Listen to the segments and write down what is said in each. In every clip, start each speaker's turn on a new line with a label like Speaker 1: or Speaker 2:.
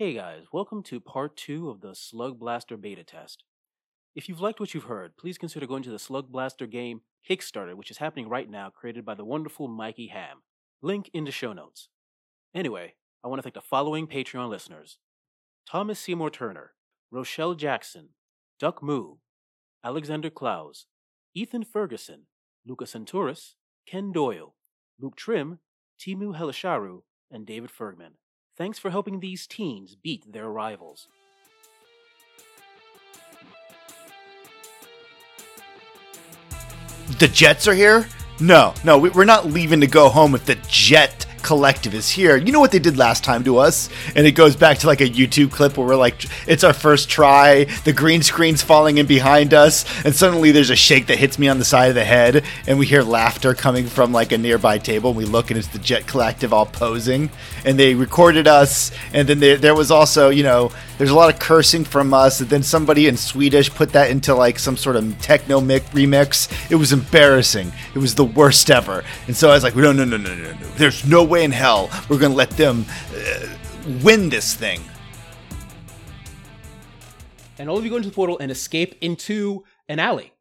Speaker 1: Hey guys, welcome to part two of the Slug Blaster beta test. If you've liked what you've heard, please consider going to the Slug Blaster game Kickstarter, which is happening right now, created by the wonderful Mikey Hamm. Link in the show notes. Anyway, I want to thank the following Patreon listeners Thomas Seymour Turner, Rochelle Jackson, Duck Moo, Alexander Klaus, Ethan Ferguson, Lucas Centuris, Ken Doyle, Luke Trim, Timu Helisharu, and David Fergman. Thanks for helping these teens beat their rivals.
Speaker 2: The Jets are here? No, no, we- we're not leaving to go home with the Jet Collective is here. You know what they did last time to us? And it goes back to like a YouTube clip where we're like, it's our first try, the green screen's falling in behind us, and suddenly there's a shake that hits me on the side of the head, and we hear laughter coming from like a nearby table, and we look and it's the Jet Collective all posing, and they recorded us, and then there, there was also, you know, there's a lot of cursing from us, and then somebody in Swedish put that into like some sort of techno mic remix. It was embarrassing. It was the worst ever. And so I was like, no, no, no, no, no, no. There's no way in hell we're gonna let them uh, win this thing.
Speaker 1: And all of you go into the portal and escape into an alley.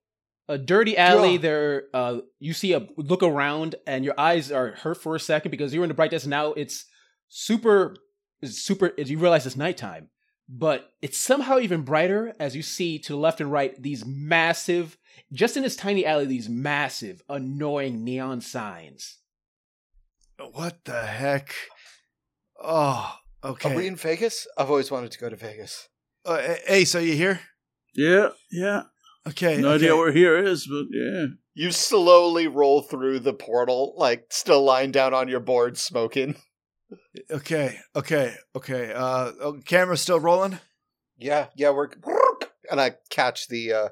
Speaker 1: A dirty alley.
Speaker 2: Yeah.
Speaker 1: There, uh, you see a look around, and your eyes are hurt for a second because you're in the bright desk. Now it's super, super. You realize it's nighttime, but it's somehow even brighter as you see to the left and right these massive, just in this tiny alley, these massive, annoying neon signs.
Speaker 2: What the heck? Oh, okay.
Speaker 3: Are we in Vegas? I've always wanted to go to Vegas.
Speaker 2: uh, hey, so you here?
Speaker 4: Yeah, yeah.
Speaker 2: Okay.
Speaker 4: No
Speaker 2: okay.
Speaker 4: idea where here is, but yeah.
Speaker 3: You slowly roll through the portal, like still lying down on your board smoking.
Speaker 2: Okay, okay, okay. Uh, oh, camera's still rolling.
Speaker 3: Yeah, yeah, we're and I catch the uh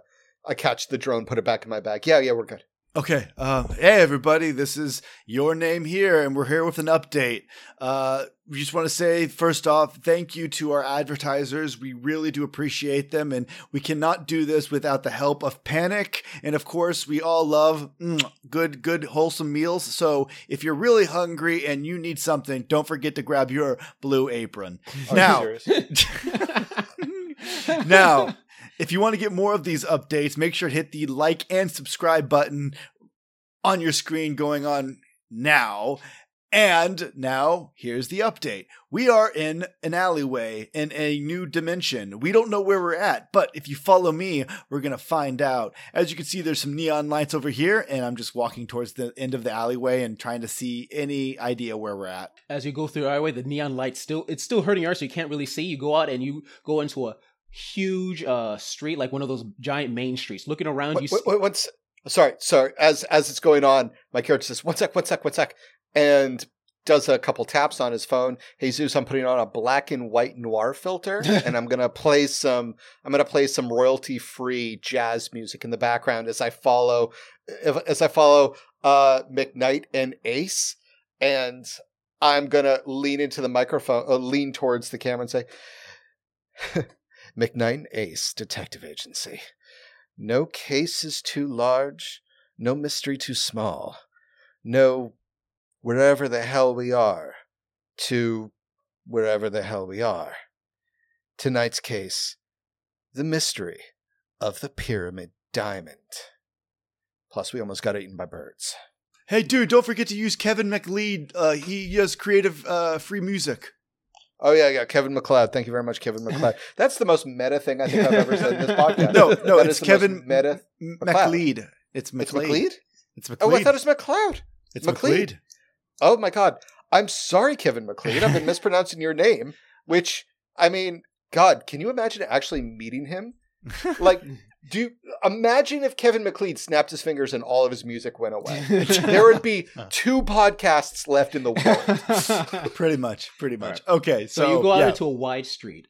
Speaker 3: I catch the drone, put it back in my bag. Yeah, yeah, we're good.
Speaker 2: Okay. Uh, hey, everybody. This is your name here, and we're here with an update. Uh, we just want to say, first off, thank you to our advertisers. We really do appreciate them, and we cannot do this without the help of Panic. And of course, we all love mm, good, good, wholesome meals. So if you're really hungry and you need something, don't forget to grab your blue apron.
Speaker 3: Are
Speaker 2: now, now, if you want to get more of these updates, make sure to hit the like and subscribe button on your screen going on now. And now, here's the update. We are in an alleyway in a new dimension. We don't know where we're at, but if you follow me, we're going to find out. As you can see, there's some neon lights over here, and I'm just walking towards the end of the alleyway and trying to see any idea where we're at.
Speaker 1: as you go through the highway, the neon lights still it's still hurting your eyes, so you can't really see. You go out and you go into a huge uh street, like one of those giant main streets. Looking around, you
Speaker 3: Wait, wait, one sorry, sorry. As as it's going on, my character says, "One sec, one sec, one sec," and does a couple taps on his phone. Jesus, I'm putting on a black and white noir filter, and I'm gonna play some. I'm gonna play some royalty free jazz music in the background as I follow, if- as I follow uh, McKnight and Ace, and I'm gonna lean into the microphone, uh, lean towards the camera, and say, "McKnight Ace Detective Agency." No case is too large, no mystery too small, no wherever the hell we are to wherever the hell we are. Tonight's case the mystery of the Pyramid Diamond. Plus, we almost got eaten by birds.
Speaker 2: Hey, dude, don't forget to use Kevin MacLeod. Uh, he does creative uh, free music.
Speaker 3: Oh, yeah, yeah, Kevin MacLeod. Thank you very much, Kevin MacLeod. That's the most meta thing I think I've ever said in this podcast.
Speaker 2: No, no,
Speaker 3: That
Speaker 2: it's Kevin
Speaker 3: meta.
Speaker 2: M-
Speaker 3: McLeod.
Speaker 2: McLeod. It's McLeod.
Speaker 3: McLeod?
Speaker 2: It's McLeod.
Speaker 3: Oh, I thought it was McLeod.
Speaker 2: it's
Speaker 3: McLeod.
Speaker 2: McLeod.
Speaker 3: Oh my god. I'm sorry, Kevin MacLeod. I've been mispronouncing your name, which I mean, God, can you imagine actually meeting him? Like, do you, imagine if Kevin MacLeod snapped his fingers and all of his music went away. there would be two podcasts left in the world.
Speaker 2: pretty much, pretty much. Okay, so,
Speaker 1: so, you go out
Speaker 2: yeah.
Speaker 1: into a wide street.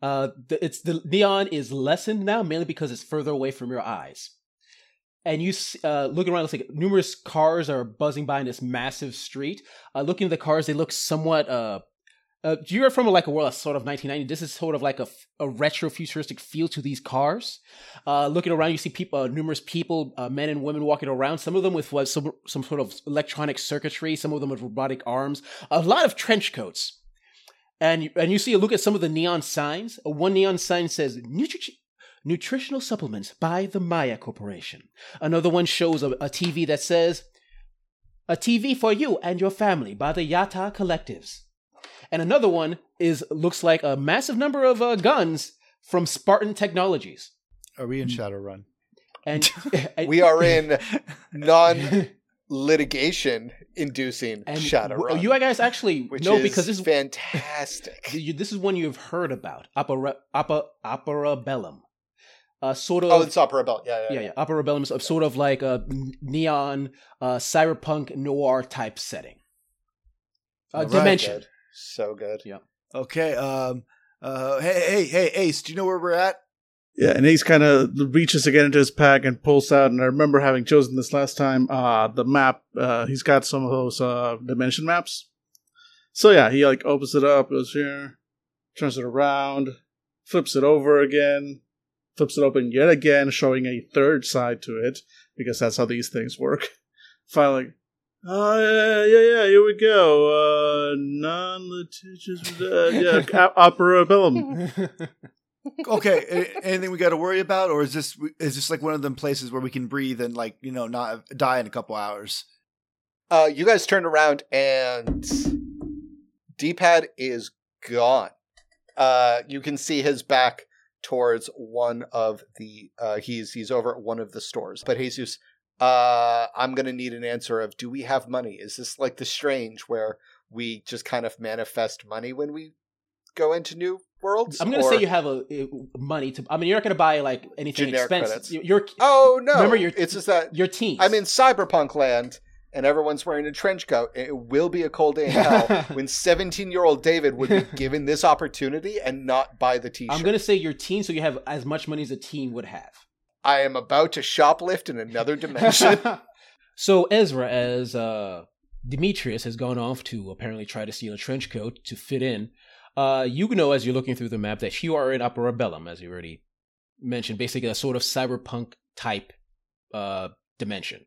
Speaker 1: Uh, the, it's the neon is lessened now, mainly because it's further away from your eyes. And you s- uh, looking around, it's like numerous cars are buzzing by in this massive street. Uh, looking at the cars, they look somewhat. Uh, you're from like a world that's sort of 1990. This is sort of like a retro futuristic feel to these cars. Uh, looking around, you see people, uh, numerous people, uh, men and women walking around. Some of them with some some sort of electronic circuitry. Some of them with robotic arms. A lot of trench coats and you, and you see a look at some of the neon signs. Uh, One neon sign says Nutri- nutritional supplements by the Maya Corporation. Another one shows a, a TV that says a TV for you and your family by the Yata Collectives. And another one is looks like a massive number of uh, guns from Spartan Technologies.
Speaker 2: Are we in Shadowrun?
Speaker 1: And
Speaker 3: We are in non litigation inducing
Speaker 1: and
Speaker 3: Shadowrun.
Speaker 1: You guys actually
Speaker 3: which
Speaker 1: know
Speaker 3: is
Speaker 1: because this is
Speaker 3: fantastic.
Speaker 1: this is one you've heard about. Opera, opera, opera bellum. Uh, sort of.
Speaker 3: oh, it's Opera Belt. Yeah, yeah,
Speaker 1: yeah, yeah. Opera bellum is of sort of like a neon, uh, cyberpunk noir type setting. Uh,
Speaker 2: All right,
Speaker 1: dimension.
Speaker 3: Good. So good. Yeah.
Speaker 2: Okay. Um. Uh. Hey. Hey. Hey. Ace. Do you know where we're at?
Speaker 4: Yeah, and Ace kind of reaches again into his pack and pulls out. And I remember having chosen this last time. Uh, the map. Uh, he's got some of those uh dimension maps. So yeah, he like opens it up, goes here, turns it around, flips it over again, flips it open yet again, showing a third side to it because that's how these things work. Finally, oh yeah, yeah, yeah, here we go. Uh, non-litigious, uh, yeah, o- opera bellum.
Speaker 2: Okay. anything we got to worry about, or is this is this like one of them places where we can breathe and like you know not die in a couple hours?
Speaker 3: Uh, you guys turn around and D-pad is gone. Uh, you can see his back towards one of the. Uh, he's he's over at one of the stores. But Jesus, uh, I'm gonna need an answer of: Do we have money? Is this like the strange where we just kind of manifest money when we go into new worlds?
Speaker 1: I'm gonna say you have a, a money to. I mean, you're not gonna buy like anything expensive. You're
Speaker 3: Oh no!
Speaker 1: Remember your-
Speaker 3: it's just that
Speaker 1: your team.
Speaker 3: I'm in cyberpunk land and everyone's wearing a trench coat. It will be a cold day in hell when 17 year old David would be given this opportunity and not buy the t shirt.
Speaker 1: I'm gonna say you're teen, so you have as much money as a teen would have.
Speaker 3: I am about to shoplift in another dimension.
Speaker 1: so Ezra, as uh, Demetrius has gone off to apparently try to steal a trench coat to fit in, uh, you know as you're looking through the map that you are in Opera Bellum, as you already mentioned, basically a sort of cyberpunk type uh, dimension.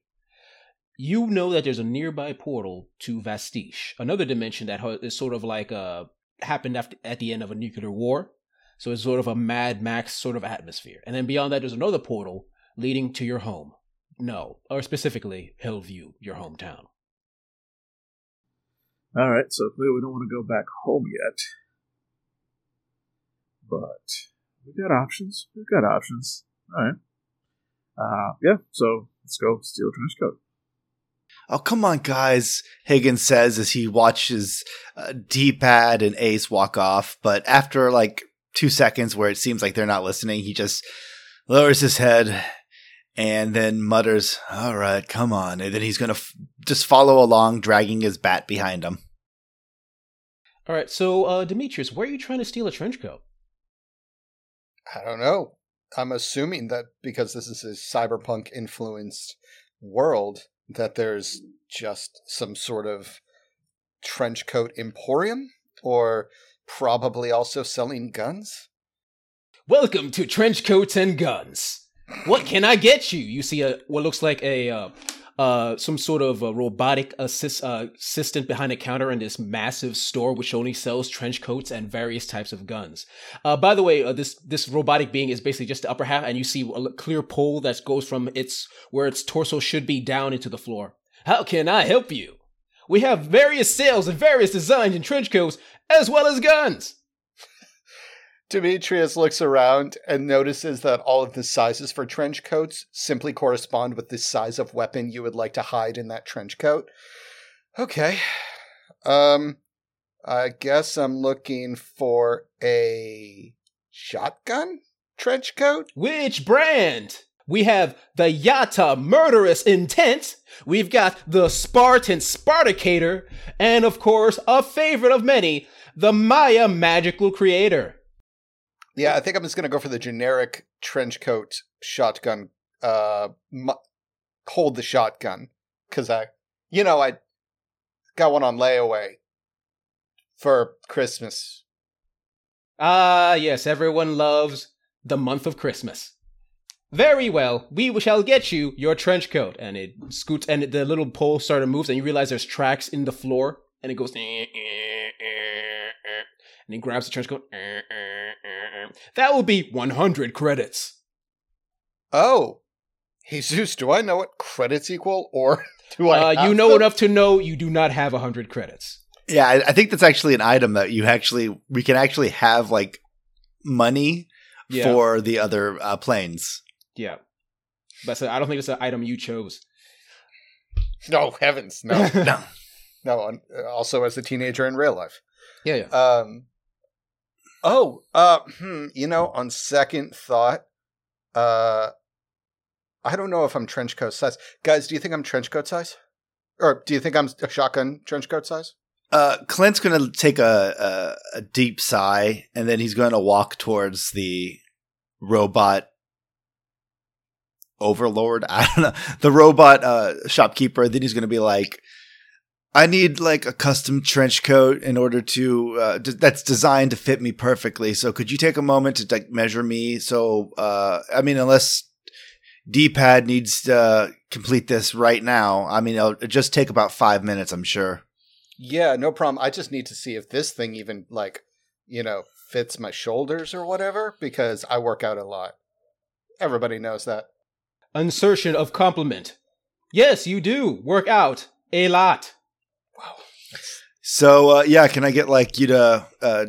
Speaker 1: You know that there's a nearby portal to Vastiche, another dimension that ho- is sort of like uh, happened after, at the end of a nuclear war. So it's sort of a Mad Max sort of atmosphere. And then beyond that, there's another portal leading to your home. No, or specifically Hillview, your hometown.
Speaker 4: All right, so clearly we don't want to go back home yet. But we've got options. We've got options. All right. Uh, yeah, so let's go steal a trench coat.
Speaker 2: Oh, come on, guys, Higgins says as he watches uh, D-pad and Ace walk off. But after like two seconds where it seems like they're not listening, he just lowers his head and then mutters, All right, come on. And then he's going to f- just follow along, dragging his bat behind him.
Speaker 1: All right, so uh, Demetrius, where are you trying to steal a trench coat?
Speaker 3: I don't know. I'm assuming that because this is a cyberpunk influenced world, that there's just some sort of trench coat emporium or probably also selling guns.
Speaker 1: Welcome to Trench Coats and Guns. What can I get you? You see a what looks like a uh, uh, some sort of a robotic assist, uh, assistant behind a counter in this massive store, which only sells trench coats and various types of guns. Uh, by the way, uh, this this robotic being is basically just the upper half, and you see a clear pole that goes from its where its torso should be down into the floor. How can I help you? We have various sales and various designs in trench coats, as well as guns.
Speaker 3: Demetrius looks around and notices that all of the sizes for trench coats simply correspond with the size of weapon you would like to hide in that trench coat. Okay. Um I guess I'm looking for a shotgun trench coat.
Speaker 1: Which brand? We have the Yata Murderous Intent. We've got the Spartan Spartacator. And of course, a favorite of many, the Maya Magical Creator.
Speaker 3: Yeah, I think I'm just going to go for the generic trench coat shotgun uh mu- hold the shotgun cuz I you know, I got one on layaway for Christmas.
Speaker 1: Ah, yes, everyone loves the month of Christmas. Very well, we shall get you your trench coat. And it scoots, and the little pole starter moves, and you realize there's tracks in the floor, and it goes, And he grabs the trench coat. "Eh, eh, eh, eh." That will be 100 credits.
Speaker 3: Oh, Jesus, do I know what credits equal, or do I?
Speaker 1: Uh, you know
Speaker 3: them?
Speaker 1: enough to know you do not have 100 credits.
Speaker 2: Yeah, I, I think that's actually an item that you actually we can actually have like money
Speaker 1: Yeah.
Speaker 2: for the other uh, planes.
Speaker 1: Yeah. But so I don't think it's an item you chose.
Speaker 3: No heavens, no,
Speaker 2: No.
Speaker 3: no. Also, as a teenager in real life.
Speaker 1: Yeah, yeah.
Speaker 3: Um. Oh, uh, hmm, you know, on second thought, uh, I don't know if I'm trench coat size. Guys, do you think I'm trench coat size? Or do you think I'm a shotgun trench coat size?
Speaker 2: Uh, Clint's going to take a, a a deep sigh, and then he's going to walk towards the robot overlord. I don't know the robot uh, shopkeeper. Then he's going to be like, "I need like a custom trench coat in order to uh, d- that's designed to fit me perfectly. So could you take a moment to like measure me? So uh, I mean, unless." D-pad needs to complete this right now. I mean, it'll just take about five minutes, I'm sure.
Speaker 3: Yeah, no problem. I just need to see if this thing even like, you know, fits my shoulders or whatever because I work out a lot. Everybody knows that.
Speaker 1: Insertion of compliment. Yes, you do. Work out a lot. Wow.
Speaker 2: So uh, yeah, can I get like you to uh,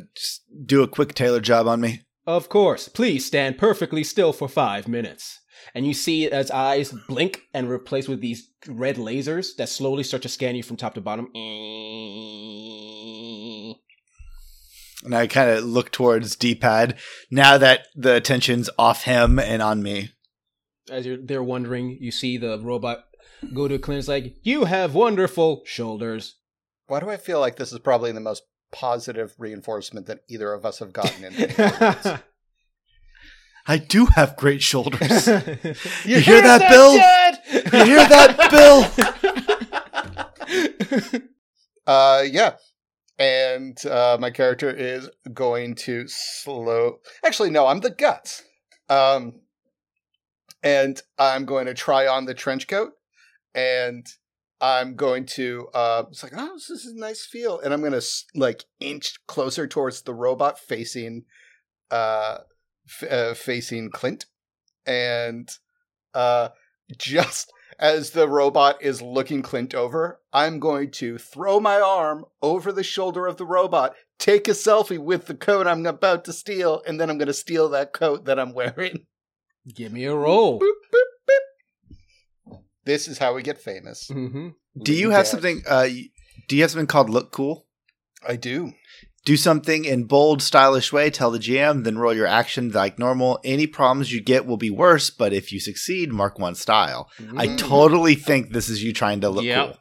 Speaker 2: do a quick tailor job on me?
Speaker 1: Of course. Please stand perfectly still for five minutes. And you see as eyes blink and replace with these red lasers that slowly start to scan you from top to bottom.
Speaker 2: And I kind of look towards D-pad now that the attention's off him and on me.
Speaker 1: As you're they're wondering, you see the robot go to Clint's like, You have wonderful shoulders.
Speaker 3: Why do I feel like this is probably the most positive reinforcement that either of us have gotten in?
Speaker 2: I do have great shoulders.
Speaker 1: you
Speaker 2: You hear that, Bill? you hear that, Bill?
Speaker 3: Uh, yeah. And uh, my character is going to slow. Actually, no, I'm the guts. Um, and I'm going to try on the trench coat, and I'm going to. Uh, it's like, oh, this is a nice feel, and I'm going to like inch closer towards the robot facing, uh, f- uh facing Clint, and uh, just as the robot is looking Clint over, I'm going to throw my arm over the shoulder of the robot, take a selfie with the coat I'm about to steal, and then I'm going to steal that coat that I'm wearing.
Speaker 1: Give me a roll.
Speaker 3: Boop, boop, boop. This is how we get famous.
Speaker 1: hmm
Speaker 2: do you have something? Uh, do you have something called look cool?
Speaker 3: I do.
Speaker 2: Do something in bold, stylish way. Tell the GM, then roll your action like normal. Any problems you get will be worse, but if you succeed, mark one style. I
Speaker 3: Mm.
Speaker 2: totally think this is you trying to look
Speaker 1: Yep.
Speaker 2: cool.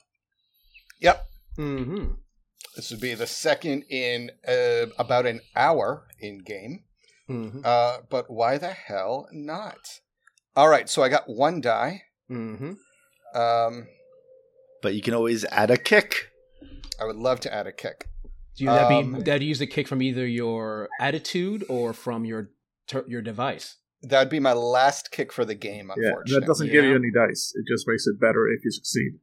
Speaker 3: Yep.
Speaker 1: hmm
Speaker 3: This would be the second in uh, about an hour in game.
Speaker 1: Hmm
Speaker 3: Uh, but why the hell not? All right, so I got one die.
Speaker 1: hmm
Speaker 3: Um,
Speaker 2: But you can always add a kick.
Speaker 3: I would love to add a kick.
Speaker 1: Do that be
Speaker 3: Um,
Speaker 1: that use a kick from either your attitude or from your ter- your device?
Speaker 3: That'd be my last kick for the game,
Speaker 4: Yeah,
Speaker 3: unfortunately.
Speaker 4: that doesn't give
Speaker 1: Yeah.
Speaker 4: you any dice. It just makes it better if you succeed.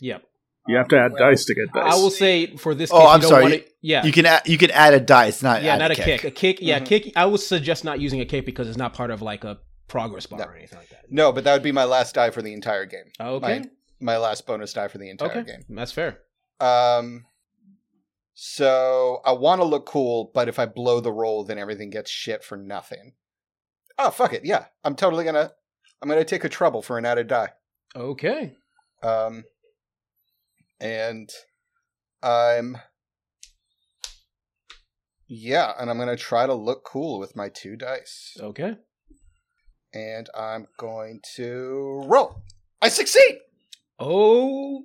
Speaker 1: Yep.
Speaker 4: You have to add
Speaker 3: Well,
Speaker 4: dice to get dice.
Speaker 1: I will say for this.
Speaker 2: Oh,
Speaker 1: case,
Speaker 2: I'm
Speaker 1: you don't
Speaker 2: sorry.
Speaker 1: wanna- yeah.
Speaker 2: You can add, you can add a dice, not
Speaker 1: yeah,
Speaker 2: add
Speaker 1: not
Speaker 2: a
Speaker 1: a kick.
Speaker 2: kick.
Speaker 1: A kick. Yeah,
Speaker 3: Mhm.
Speaker 1: kick. I would suggest not using a kick because it's not part of like a progress bar
Speaker 3: No.
Speaker 1: or anything like that.
Speaker 3: No, but that would be my last die for the entire game.
Speaker 1: Okay.
Speaker 3: My, my last bonus die for the entire
Speaker 1: okay.
Speaker 3: game.
Speaker 1: That's fair.
Speaker 3: Um, so I want to look cool, but if I blow the roll, then everything gets shit for nothing. Oh fuck it, yeah. I'm totally gonna. I'm gonna take a trouble for an added die.
Speaker 1: Okay.
Speaker 3: Um, and I'm. Yeah, and I'm gonna try to look cool with my two dice.
Speaker 1: Okay.
Speaker 3: and I'm going to roll. I succeed.
Speaker 1: Oh.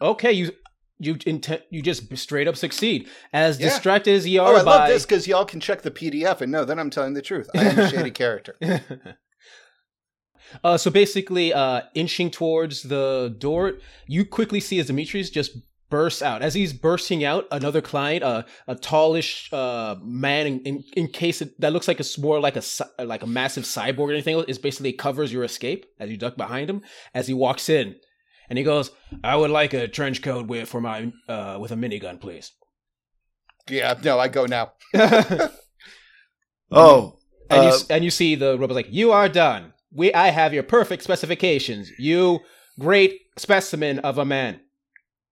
Speaker 1: Okay. You you intent you just straight up succeed as
Speaker 3: Yeah.
Speaker 1: distracted as you oh, are
Speaker 3: Oh, I
Speaker 1: by.
Speaker 3: love this because y'all can check the PDF and know then I'm telling the truth. I am a shady character.
Speaker 1: uh, so basically, uh, inching towards the door, you quickly see as Demetrius just bursts out. As he's bursting out, another client, uh, a tallish uh, man, in, in, in case it, that looks like it's more like a like a massive cyborg or anything, is basically covers your escape as you duck behind him. As he walks in, and he goes, "I would like a trench coat with for my uh, with a minigun, please."
Speaker 3: Yeah, no, I go now.
Speaker 1: and
Speaker 2: Oh,
Speaker 1: you
Speaker 2: uh,
Speaker 1: s- and you see the robot's like, "You are done. We I have your perfect specifications. You great specimen of a man."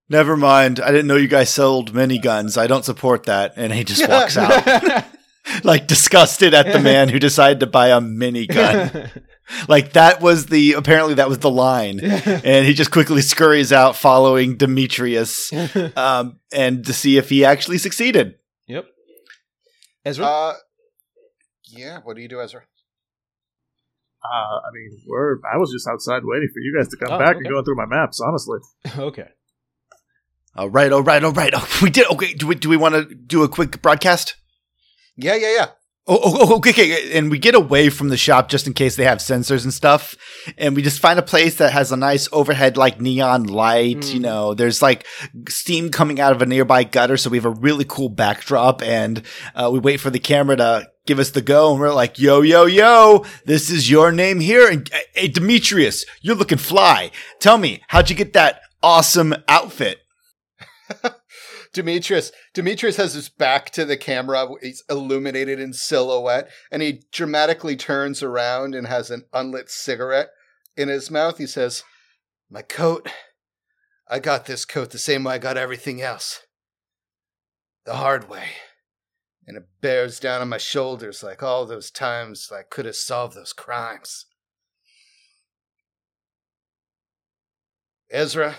Speaker 2: never mind. I didn't know you guys sold miniguns. I don't support that. And he just walks out, like disgusted at the man who decided to buy a minigun. like that was the apparently that was the line, and he just quickly scurries out, following Demetrius, um, and to see if he actually succeeded.
Speaker 1: yep. Ezra.
Speaker 3: Uh, yeah, what do you do, Ezra?
Speaker 4: Uh, I mean, we're. I was just outside waiting for you guys to come
Speaker 1: Oh,
Speaker 4: back
Speaker 1: okay.
Speaker 4: and going through my maps. Honestly,
Speaker 1: okay.
Speaker 2: All right, all right, all right. Oh, we did. Okay, do we do we want to do a quick broadcast?
Speaker 3: Yeah, yeah, yeah.
Speaker 2: Oh, oh, oh, okay, okay. And we get away from the shop just in case they have sensors and stuff. And we just find a place that has a nice overhead, like neon light.
Speaker 1: Mm.
Speaker 2: You know, there's like steam coming out of a nearby gutter. So we have a really cool backdrop. And uh, we wait for the camera to give us the go. And we're like, yo, yo, yo, this is your name here. And uh, hey, Demetrius, you're looking fly. Tell me, how'd you get that awesome outfit?
Speaker 3: Demetrius Demetrius has his back to the camera. He's illuminated in silhouette, and he dramatically turns around and has an unlit cigarette in his mouth. He says, "My coat. I got this coat the same way I got everything else. The hard way." And it bears down on my shoulders like all those times I could have solved those crimes. Ezra,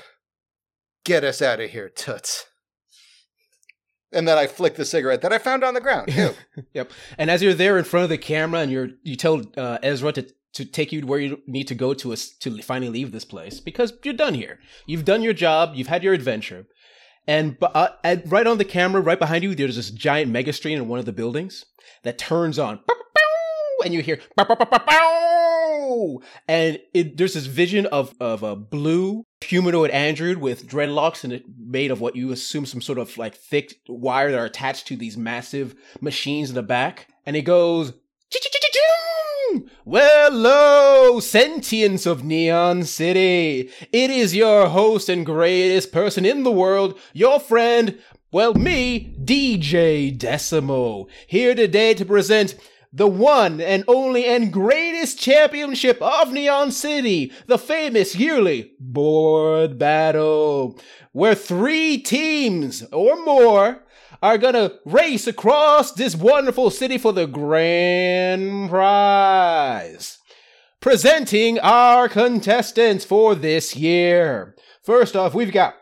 Speaker 3: get us out of here, toots. And then I flick the cigarette that I found on the ground.
Speaker 1: Yep. And as you're there in front of the camera, and you're you tell uh, Ezra to to take you where you need to go to us to finally leave this place because you're done here. You've done your job. You've had your adventure. And uh, at, right on the camera, right behind you, there's this giant mega screen in one of the buildings that turns on. And you hear, and it, there's this vision of of a blue humanoid android with dreadlocks and it made of what you assume some sort of like thick wire that are attached to these massive machines in the back. And it goes, "Choo-choo-choo-choo! Hmm. well, lo, sentience of Neon City. It is your host and greatest person in the world, your friend, well, me, DJ Decimo, here today to present the one and only and greatest championship of Neon City, the famous yearly board battle, where three teams or more are gonna race across this wonderful city for the grand prize. Presenting our contestants for this year. First off, we've got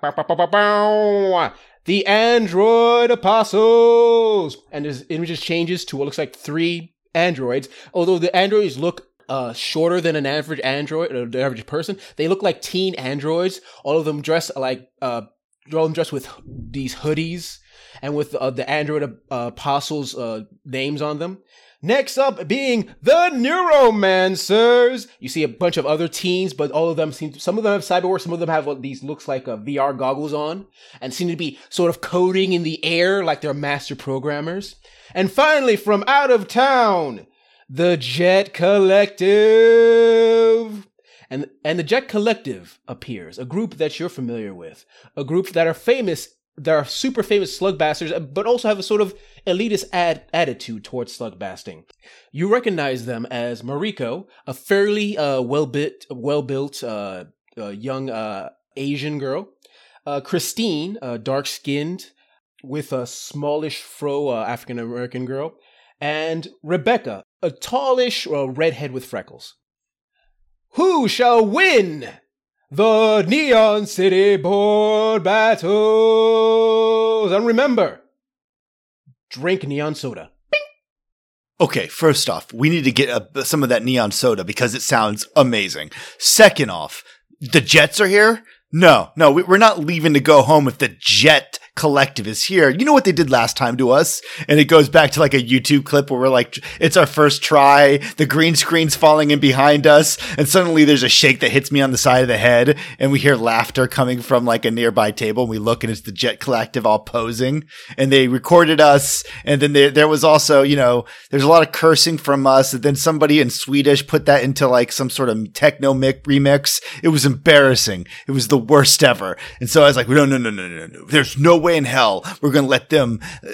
Speaker 1: the Android Apostles, and his images changes to what looks like three androids. Although the androids look uh, shorter than an average android, or the average person, they look like teen androids. All of them dressed like uh, they're all dressed with these hoodies and with uh, the android uh, apostles uh, names on them. Next up being the Neuromancers. You see a bunch of other teens, but all of them seem, some of them have cyberware, some of them have what these looks like uh, VR goggles on and seem to be sort of coding in the air like they're master programmers. And finally, from out of town, the Jet Collective. And, and the Jet Collective appears, a group that you're familiar with, a group that are famous, that are super famous slug slugblasters, but also have a sort of elitist ad- attitude towards slugblasting. You recognize them as Mariko, a fairly uh, well-built, well-built uh, uh, young uh, Asian girl, uh, Christine, a dark-skinned, with a smallish fro uh, African American girl, and Rebecca, a tallish uh, redhead with freckles. Who shall win the Neon City board battles? And remember, drink neon soda.
Speaker 2: Okay, first off, we need to get a, some of that neon soda because it sounds amazing. Second off, the Jets are here? No, no, we, we're not leaving to go home if the Jet Collective is here. You know what they did last time to us? And it goes back to like a YouTube clip where we're like, it's our first try. The green screen's falling in behind us. And suddenly there's a shake that hits me on the side of the head. And we hear laughter coming from like a nearby table. And we look and it's the Jet Collective all posing. And they recorded us. And then there, there was also, you know, there's a lot of cursing from us. And then somebody in Swedish put that into like some sort of techno mic remix. It was embarrassing. It was the worst ever. And so I was like, no, no, no, no, no, no. There's no way in hell we're going to let them uh,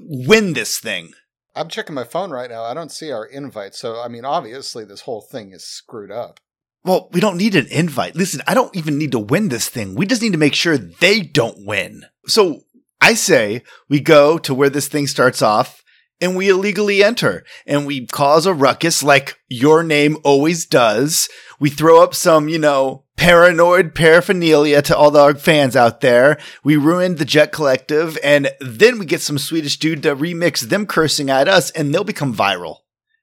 Speaker 2: win this thing.
Speaker 3: I'm checking my phone right now. I don't see our invite. So, I mean, obviously, this whole thing is screwed up.
Speaker 2: Well, we don't need an invite. Listen, I don't even need to win this thing. We just need to make sure they don't win. So I say we go to where this thing starts off and we illegally enter and we cause a ruckus like your name always does. We throw up some, you know, paranoid paraphernalia to all the fans out there. We ruin the Jet Collective and then we get some Swedish dude to remix them cursing at us and they'll become viral,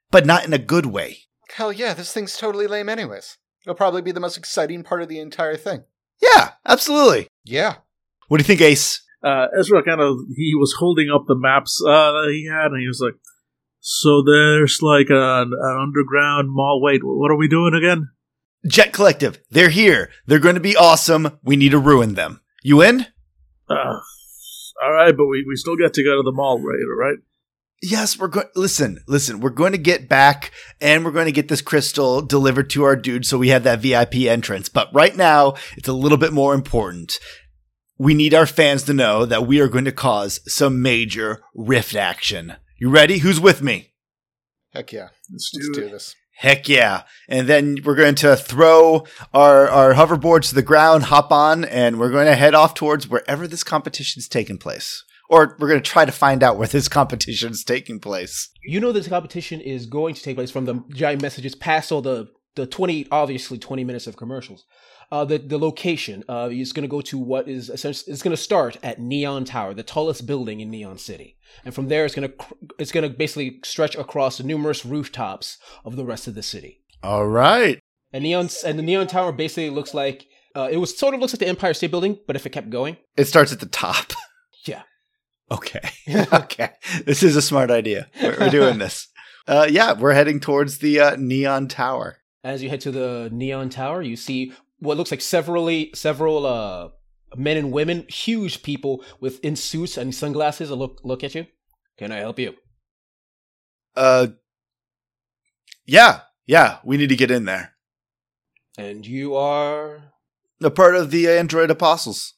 Speaker 2: but not in a good way.
Speaker 3: Hell yeah, this thing's totally lame, anyways. It'll probably be the most exciting part of the entire thing.
Speaker 2: Yeah, absolutely.
Speaker 3: Yeah.
Speaker 2: What do you think, Ace?
Speaker 4: uh, Ezra kind of he was holding up the maps uh, that he had, and he was like, "So there's like an, an underground mall. Wait, what are we doing again?"
Speaker 2: Jet Collective, they're here. They're going to be awesome. We need to ruin them. You in?
Speaker 4: Uh, all right, but we, we still got to go to the mall later, right?
Speaker 2: Yes, we're going. Listen, listen. We're going to get back, and we're going to get this crystal delivered to our dude, so we have that VIP entrance. But right now, it's a little bit more important we need our fans to know that we are going to cause some major rift action. You ready? Who's with me?
Speaker 3: Heck yeah.
Speaker 4: Let's,
Speaker 3: Let's
Speaker 4: do,
Speaker 3: do this.
Speaker 2: Heck yeah. And then we're going to throw our, our hoverboards to the ground, hop on, and we're going to head off towards wherever this competition is taking place. Or we're going to try to find out where this competition is taking place.
Speaker 1: You know this competition is going to take place from the giant messages past all the the 20 obviously 20 minutes of commercials uh, the the location uh, is going to go to what is essentially it's going to start at Neon Tower, the tallest building in Neon City, and from there it's going to it's going to basically stretch across the numerous rooftops of the rest of the city.
Speaker 2: All right.
Speaker 1: And Neon and the Neon Tower basically looks like uh, it was sort of looks like the Empire State Building, but if it kept going,
Speaker 2: it starts at the top.
Speaker 1: Yeah.
Speaker 2: Okay. okay. This is a smart idea. We're, we're doing this. Uh, yeah, we're heading towards the uh, Neon Tower.
Speaker 1: As you head to the Neon Tower, you see what looks like severally several uh men and women, huge people with in suits and sunglasses look look at you. Can I help you?
Speaker 2: Uh Yeah, yeah, we need to get in there.
Speaker 1: And you are
Speaker 2: a part of the Android Apostles.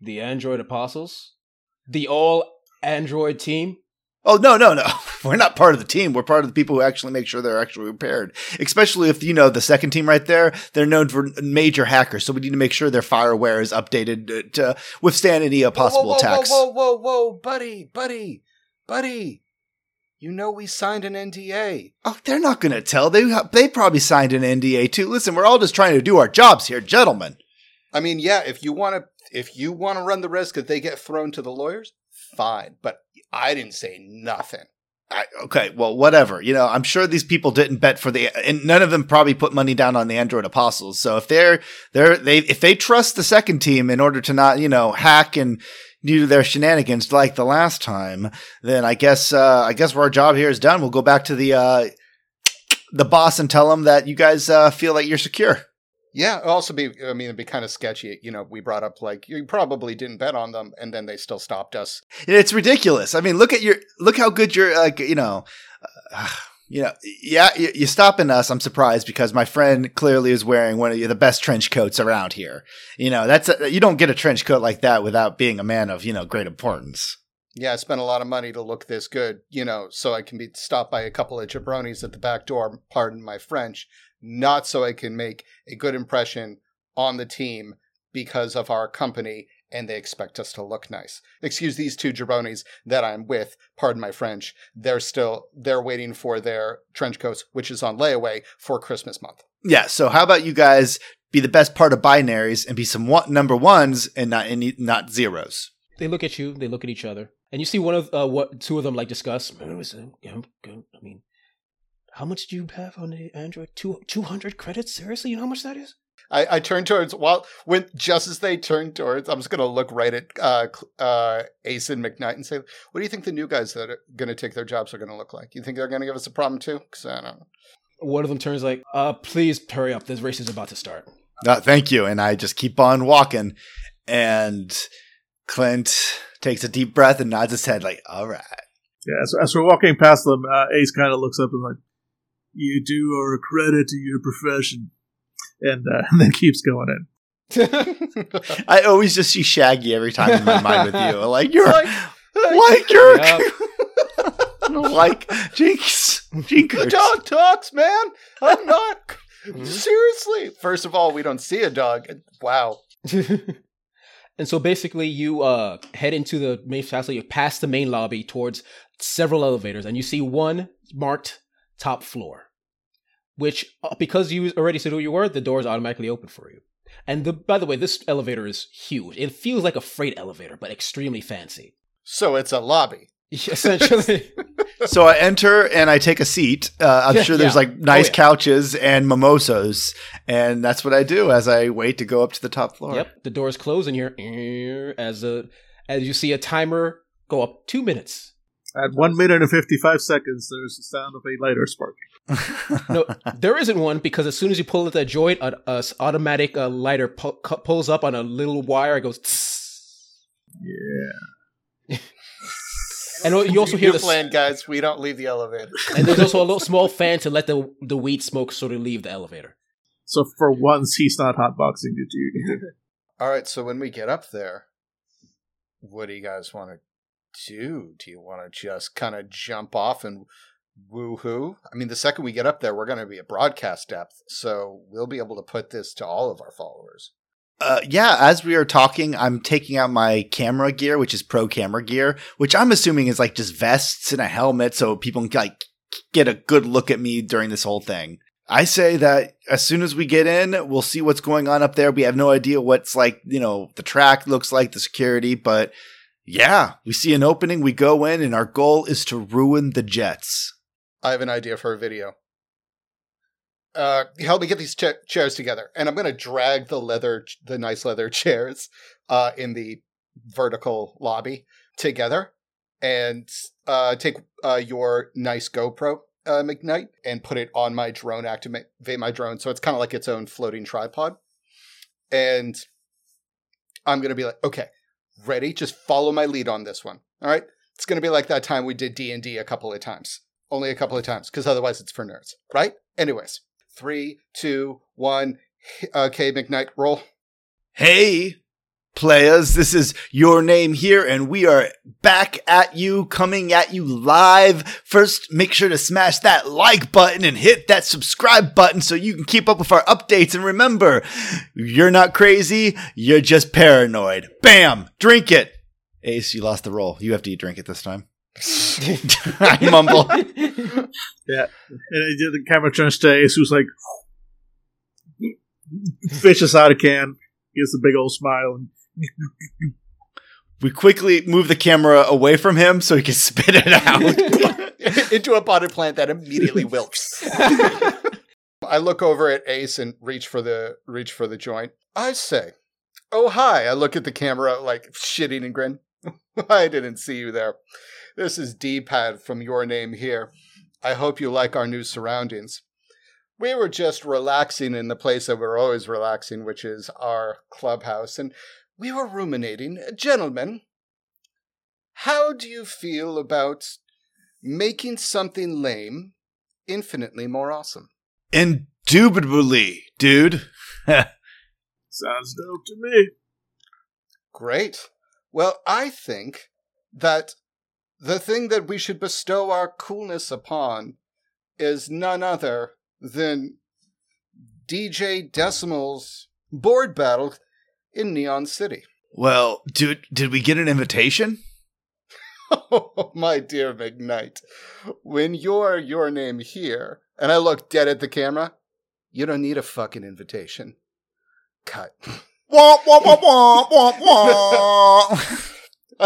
Speaker 1: The Android Apostles? The all Android team?
Speaker 2: Oh no, no, no. We're not part of the team. We're part of the people who actually make sure they're actually repaired. Especially if you know the second team right there, they're known for major hackers. So we need to make sure their fireware is updated to withstand any uh, possible
Speaker 3: whoa, whoa,
Speaker 2: attacks.
Speaker 3: Whoa, whoa, whoa, whoa, buddy, buddy, buddy. You know we signed an NDA.
Speaker 2: Oh, they're not going to tell. They they probably signed an NDA too. Listen, we're all just trying to do our jobs here, gentlemen.
Speaker 3: I mean, yeah, if you want to if you want to run the risk that they get thrown to the lawyers, fine. But I didn't say nothing.
Speaker 2: I, okay, well, whatever. You know, I'm sure these people didn't bet for the, and none of them probably put money down on the Android Apostles. So if they're, they're, they, if they trust the second team in order to not, you know, hack and do their shenanigans like the last time, then I guess, uh, I guess our job here is done. We'll go back to the, uh, the boss and tell him that you guys, uh, feel like you're secure.
Speaker 3: Yeah, also be I mean it'd be kind of sketchy. You know, we brought up like you probably didn't bet on them, and then they still stopped us.
Speaker 2: It's ridiculous. I mean, look at your look how good you're like. You know, uh, you know, yeah, you, are stopping us. I'm surprised because my friend clearly is wearing one of the best trench coats around here. You know, that's a, you don't get a trench coat like that without being a man of you know great importance.
Speaker 3: Yeah, I spent a lot of money to look this good, you know, so I can be stopped by a couple of jabronis at the back door. Pardon my French, not so I can make a good impression on the team because of our company and they expect us to look nice. Excuse these two jabronis that I'm with, pardon my French. They're still they're waiting for their trench coats, which is on layaway for Christmas month.
Speaker 2: Yeah, so how about you guys be the best part of binaries and be some one, number ones and not any not zeros.
Speaker 1: They look at you, they look at each other. And you see one of uh, what two of them like discuss. I mean, how much do you have on the Android? Two two hundred credits? Seriously, you know how much that is?
Speaker 3: I, I turn towards well when just as they turn towards, I'm just gonna look right at uh, uh, Ace and McKnight and say, "What do you think the new guys that are gonna take their jobs are gonna look like? You think they're gonna give us a problem too? Because I don't know."
Speaker 1: One of them turns like, "Uh, please hurry up. This race is about to start."
Speaker 2: Uh, thank you, and I just keep on walking, and Clint takes a deep breath and nods his head, like, "All right."
Speaker 4: Yeah, so as we're walking past them, uh, Ace kind of looks up and like, you do are a credit to your profession, and, uh, and then keeps going in.
Speaker 2: I always just see Shaggy every time in my mind with you. Like you're
Speaker 3: Like,
Speaker 2: like you're
Speaker 1: Yep.
Speaker 2: like Jinx.
Speaker 3: the dog talks, man. I'm not. Seriously. First of all, we don't see a dog. Wow.
Speaker 1: and so basically, you uh, head into the main facility, you pass the main lobby towards several elevators, and you see one marked top floor, which, uh, because you already said who you were, the doors automatically open for you. And the, by the way, this elevator is huge. It feels like a freight elevator, but extremely fancy.
Speaker 3: So it's a lobby.
Speaker 1: Essentially.
Speaker 2: So I enter and I take a seat. Uh, I'm
Speaker 1: Yeah,
Speaker 2: sure there's
Speaker 1: yeah.
Speaker 2: like nice
Speaker 1: yeah.
Speaker 2: couches and mimosas, and that's what I do as I wait to go up to the top floor.
Speaker 1: Yep, the doors close, and you're as a as you see a timer go up two minutes.
Speaker 4: At one minute and fifty-five seconds, there's the sound of a lighter sparking.
Speaker 1: No, there isn't one because as soon as you pull at that joint, a, a s- automatic uh, lighter pu- pulls up on a little wire. It goes, "Tss."
Speaker 4: Yeah.
Speaker 1: and you also hear
Speaker 3: New
Speaker 1: the s-
Speaker 3: plan, guys. We don't leave the elevator.
Speaker 1: and there's also a little small fan to let the the weed smoke sort of leave the elevator.
Speaker 4: So for once, he's not hotboxing you. Dude.
Speaker 3: All right. So when we get up there, what do you guys want to do? Do you want to just kind of jump off and woohoo? I mean, the second we get up there, we're going to be at broadcast depth, so we'll be able to put this to all of our followers.
Speaker 2: Uh, yeah, as we are talking, I'm taking out my camera gear, which is pro camera gear, which I'm assuming is like just vests and a helmet so people can like get a good look at me during this whole thing. I say that as soon as we get in, we'll see what's going on up there. We have no idea what's like, you know, the track looks like, the security, but yeah, we see an opening, we go in, and our goal is to ruin the Jets.
Speaker 3: I have an idea for a video. Uh, help me get these cha- chairs together, and I'm going to drag the leather, the nice leather chairs, uh, in the vertical lobby together, and uh, take uh, your nice GoPro, uh, McKnight, and put it on my drone, activate my drone, so it's kind of like its own floating tripod. And I'm going to be like, okay, ready? Just follow my lead on this one. All right. It's going to be like that time we did D and D a couple of times only a couple of times because otherwise it's for nerds, right? Anyways, three, two, one. Okay, uh, McKnight, roll.
Speaker 2: Hey, players, this is your name here, and we are back at you, coming at you live. First, make sure to smash that like button and hit that subscribe button so you can keep up with our updates. And remember, you're not crazy, you're just paranoid. Bam! Drink it! Ace, you lost the roll. You have to drink it this time. I mumble.
Speaker 4: Yeah. And I did the camera turns to Ace, who's like, fishes out a can, gives a big old smile, and
Speaker 2: We quickly move the camera away from him so he can spit it out.
Speaker 3: Into a potted plant that immediately wilts. I look over at Ace and reach for the reach for the joint. I say, "Oh hi!" I look at the camera like shitting and grin. I didn't see you there. This is D-pad from your name here. I hope you like our new surroundings. We were just relaxing in the place that we're always relaxing, which is our clubhouse, and we were ruminating. Gentlemen, how do you feel about making something lame infinitely more awesome?
Speaker 2: Indubitably, dude.
Speaker 4: sounds dope to me.
Speaker 3: Great. Well, I think that the thing that we should bestow our coolness upon is none other than DJ Decimal's board battle in Neon City.
Speaker 2: Well, dude, did we get an invitation?
Speaker 3: Oh, my dear McKnight, when you're your name here, and I look dead at the camera, you don't need a fucking invitation. Cut.
Speaker 2: Wah, wah, wah, wah, wah, wah.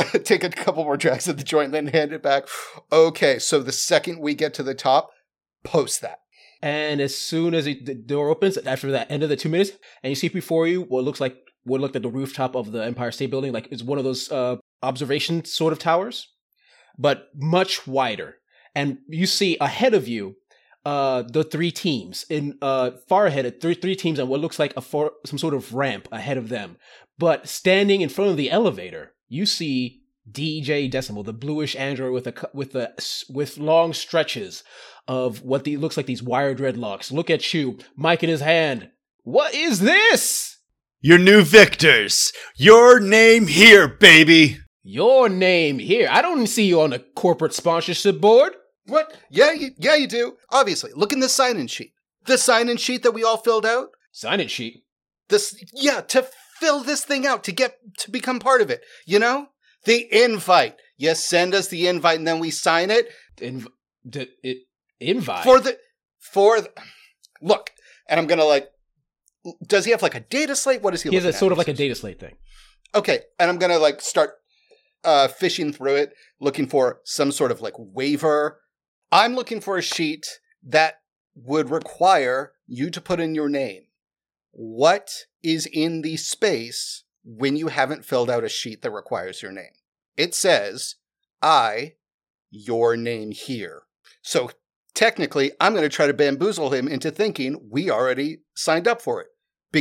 Speaker 3: Take a couple more drags of the joint, then hand it back. Okay, so the second we get to the top, post that.
Speaker 1: And as soon as the door opens, after that end of the two minutes, and you see before you what looks like what looked at the rooftop of the Empire State Building, like it's one of those uh, observation sort of towers, but much wider. And you see ahead of you uh, the three teams in uh, far ahead, three three teams on what looks like a for, some sort of ramp ahead of them. But standing in front of the elevator, you see DJ Decimal, the bluish android with a with a with long stretches of what the, looks like these wire dreadlocks. Look at you, mic in his hand. What is this?
Speaker 2: Your new victors. Your name here, baby.
Speaker 1: Your name here. I don't see you on the corporate sponsorship board.
Speaker 3: What? Yeah, you, yeah, you do. Obviously, look in the sign-in sheet. The sign-in sheet that we all filled out.
Speaker 1: Sign in sheet.
Speaker 3: This, yeah, to fill this thing out to get to become part of it. You know, the invite. You send us the invite, and then we sign it
Speaker 1: Inv- d- it, invite.
Speaker 3: for the for. The, look, and I'm gonna like. Does he have like a data slate? What is he? Looking at?
Speaker 1: He has a sort of like a data slate thing.
Speaker 3: Okay, and I'm gonna like start uh fishing through it, looking for some sort of like waiver. I'm looking for a sheet that would require you to put in your name. What is in the space when you haven't filled out a sheet that requires your name? It says, I, your name here. So technically, I'm going to try to bamboozle him into thinking we already signed up for it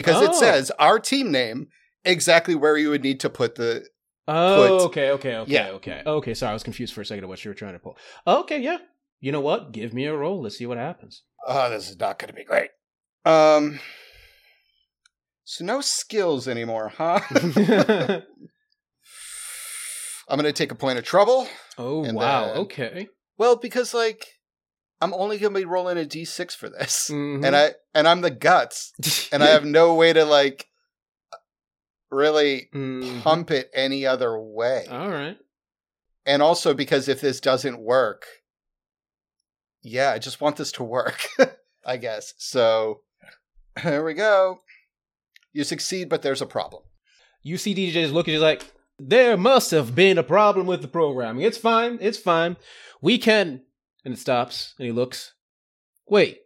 Speaker 3: because
Speaker 1: Oh.
Speaker 3: it says our team name exactly where you would need to put the.
Speaker 1: Oh,
Speaker 3: Put-
Speaker 1: okay, okay, okay,
Speaker 3: Yeah.
Speaker 1: okay. Okay, sorry, I was confused for a second of what you were trying to pull. Okay, yeah. You know what? Give me a roll. Let's see what happens.
Speaker 3: Oh, this is not going to be great. Um. So no skills anymore, huh? I'm going to take a point of trouble.
Speaker 1: oh, wow.
Speaker 3: then-
Speaker 1: Okay.
Speaker 3: Well, because like I'm only going to be rolling a d6 for this,
Speaker 1: Mhm.
Speaker 3: and I and I'm the guts, and I have no way to like really
Speaker 1: Mhm.
Speaker 3: pump it any other way.
Speaker 1: All right.
Speaker 3: And also because if this doesn't work, yeah, I just want this to work, I guess. So here we go. You succeed, but there's a problem.
Speaker 1: You see DJs looking just like, there must have been a problem with the programming. It's fine. It's fine. We can. And it stops, and he looks. Wait.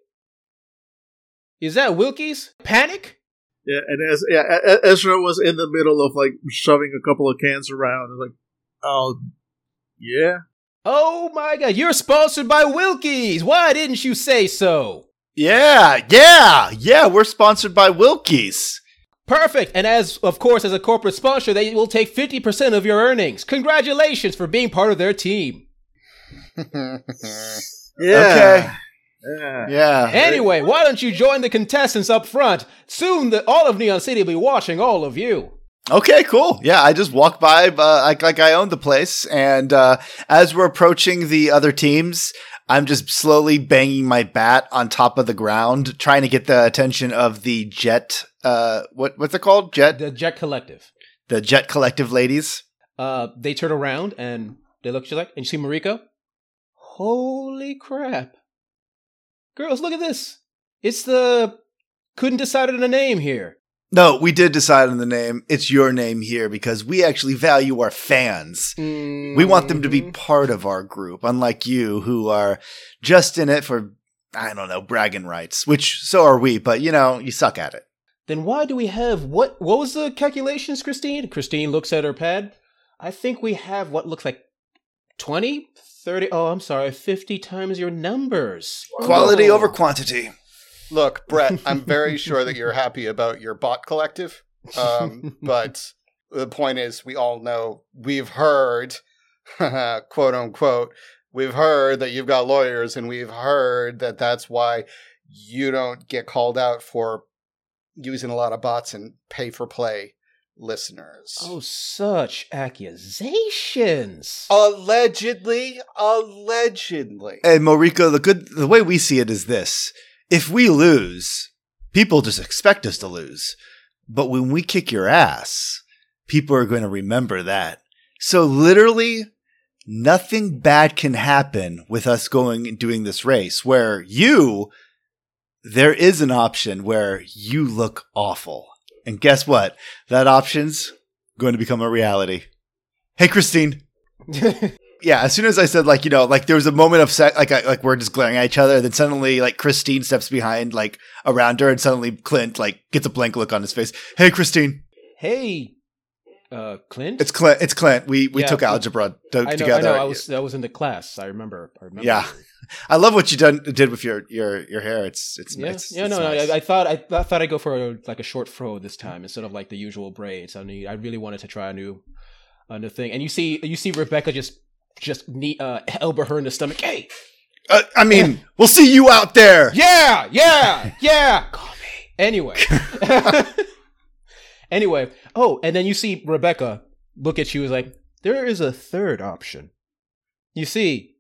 Speaker 1: Is that Wilkie's? Panic?
Speaker 4: Yeah, and as yeah, Ezra was in the middle of like shoving a couple of cans around. And like, oh, yeah.
Speaker 1: Oh my god, you're sponsored by Wilkie's! Why didn't you say so?
Speaker 2: Yeah, yeah, yeah. We're sponsored by Wilkie's.
Speaker 1: Perfect! And as, of course, as a corporate sponsor, they will take 50% of your earnings. Congratulations for being part of their team.
Speaker 2: Okay.
Speaker 4: Yeah.
Speaker 2: Yeah.
Speaker 1: Anyway, why don't you join the contestants up front? Soon, the, all of Neon City will be watching all of you.
Speaker 2: Okay, cool. Yeah, I just walk by uh, like like I own the place, and uh, as we're approaching the other teams, I'm just slowly banging my bat on top of the ground, trying to get the attention of the Jet. Uh, what what's it called? Jet.
Speaker 1: The Jet Collective.
Speaker 2: The Jet Collective ladies.
Speaker 1: Uh, they turn around and they look just like, and you see Mariko. Holy crap. Girls, look at this. It's the. Couldn't decide on a name here.
Speaker 2: No, we did decide on the name. It's your name here because we actually value our fans. We want them to be
Speaker 1: Mhm.
Speaker 2: part of our group, unlike you, who are just in it for, I don't know, bragging rights, which so are we, but you know, you suck at it.
Speaker 1: Then why do we have what? What was the calculations, Christine? Christine looks at her pad. I think we have what looks like 20, 30. Oh, I'm sorry, 50 times your numbers.
Speaker 2: Quality
Speaker 1: Oh.
Speaker 2: over quantity.
Speaker 3: Look, Brett, I'm very sure that you're happy about your bot collective. Um, but the point is, we all know, we've heard, quote unquote, we've heard that you've got lawyers, and we've heard that that's why you don't get called out for using a lot of bots and pay for play listeners.
Speaker 1: Oh, such accusations.
Speaker 3: Allegedly, allegedly.
Speaker 2: Hey, Mariko, the good, the way we see it is this: if we lose, people just expect us to lose. But when we kick your ass, people are going to remember that. So literally, nothing bad can happen with us going and doing this race. Where you, there is an option where you look awful, and guess what? That option's going to become a reality. Hey, Christine yeah, as soon as I said like you know like there was a moment of sec- like I, like we're just glaring at each other, then suddenly like Christine steps behind like around her, and suddenly Clint like gets a blank look on his face. Hey, Christine,
Speaker 1: hey, uh, Clint.
Speaker 2: it's Clint. It's Clint. We we
Speaker 1: Yeah,
Speaker 2: took algebra to-
Speaker 1: I know.
Speaker 2: together.
Speaker 1: I know. I was. I was in the class. I remember. I remember.
Speaker 2: Yeah. I love what you done did with your your your hair. It's it's
Speaker 1: Yeah,
Speaker 2: it's,
Speaker 1: yeah,
Speaker 2: it's
Speaker 1: no, no.
Speaker 2: nice.
Speaker 1: I, I thought I, I thought I'd go for a, like a short fro this time instead of like the usual braids. I mean, I really wanted to try a new, a new thing. And you see, you see Rebecca just just knee, uh, elbow her in the stomach. Hey,
Speaker 2: Uh, I mean, we'll see you out there.
Speaker 1: yeah, yeah, yeah. Call me anyway. Anyway, oh, and then you see Rebecca look at you as like, there is a third option. You see,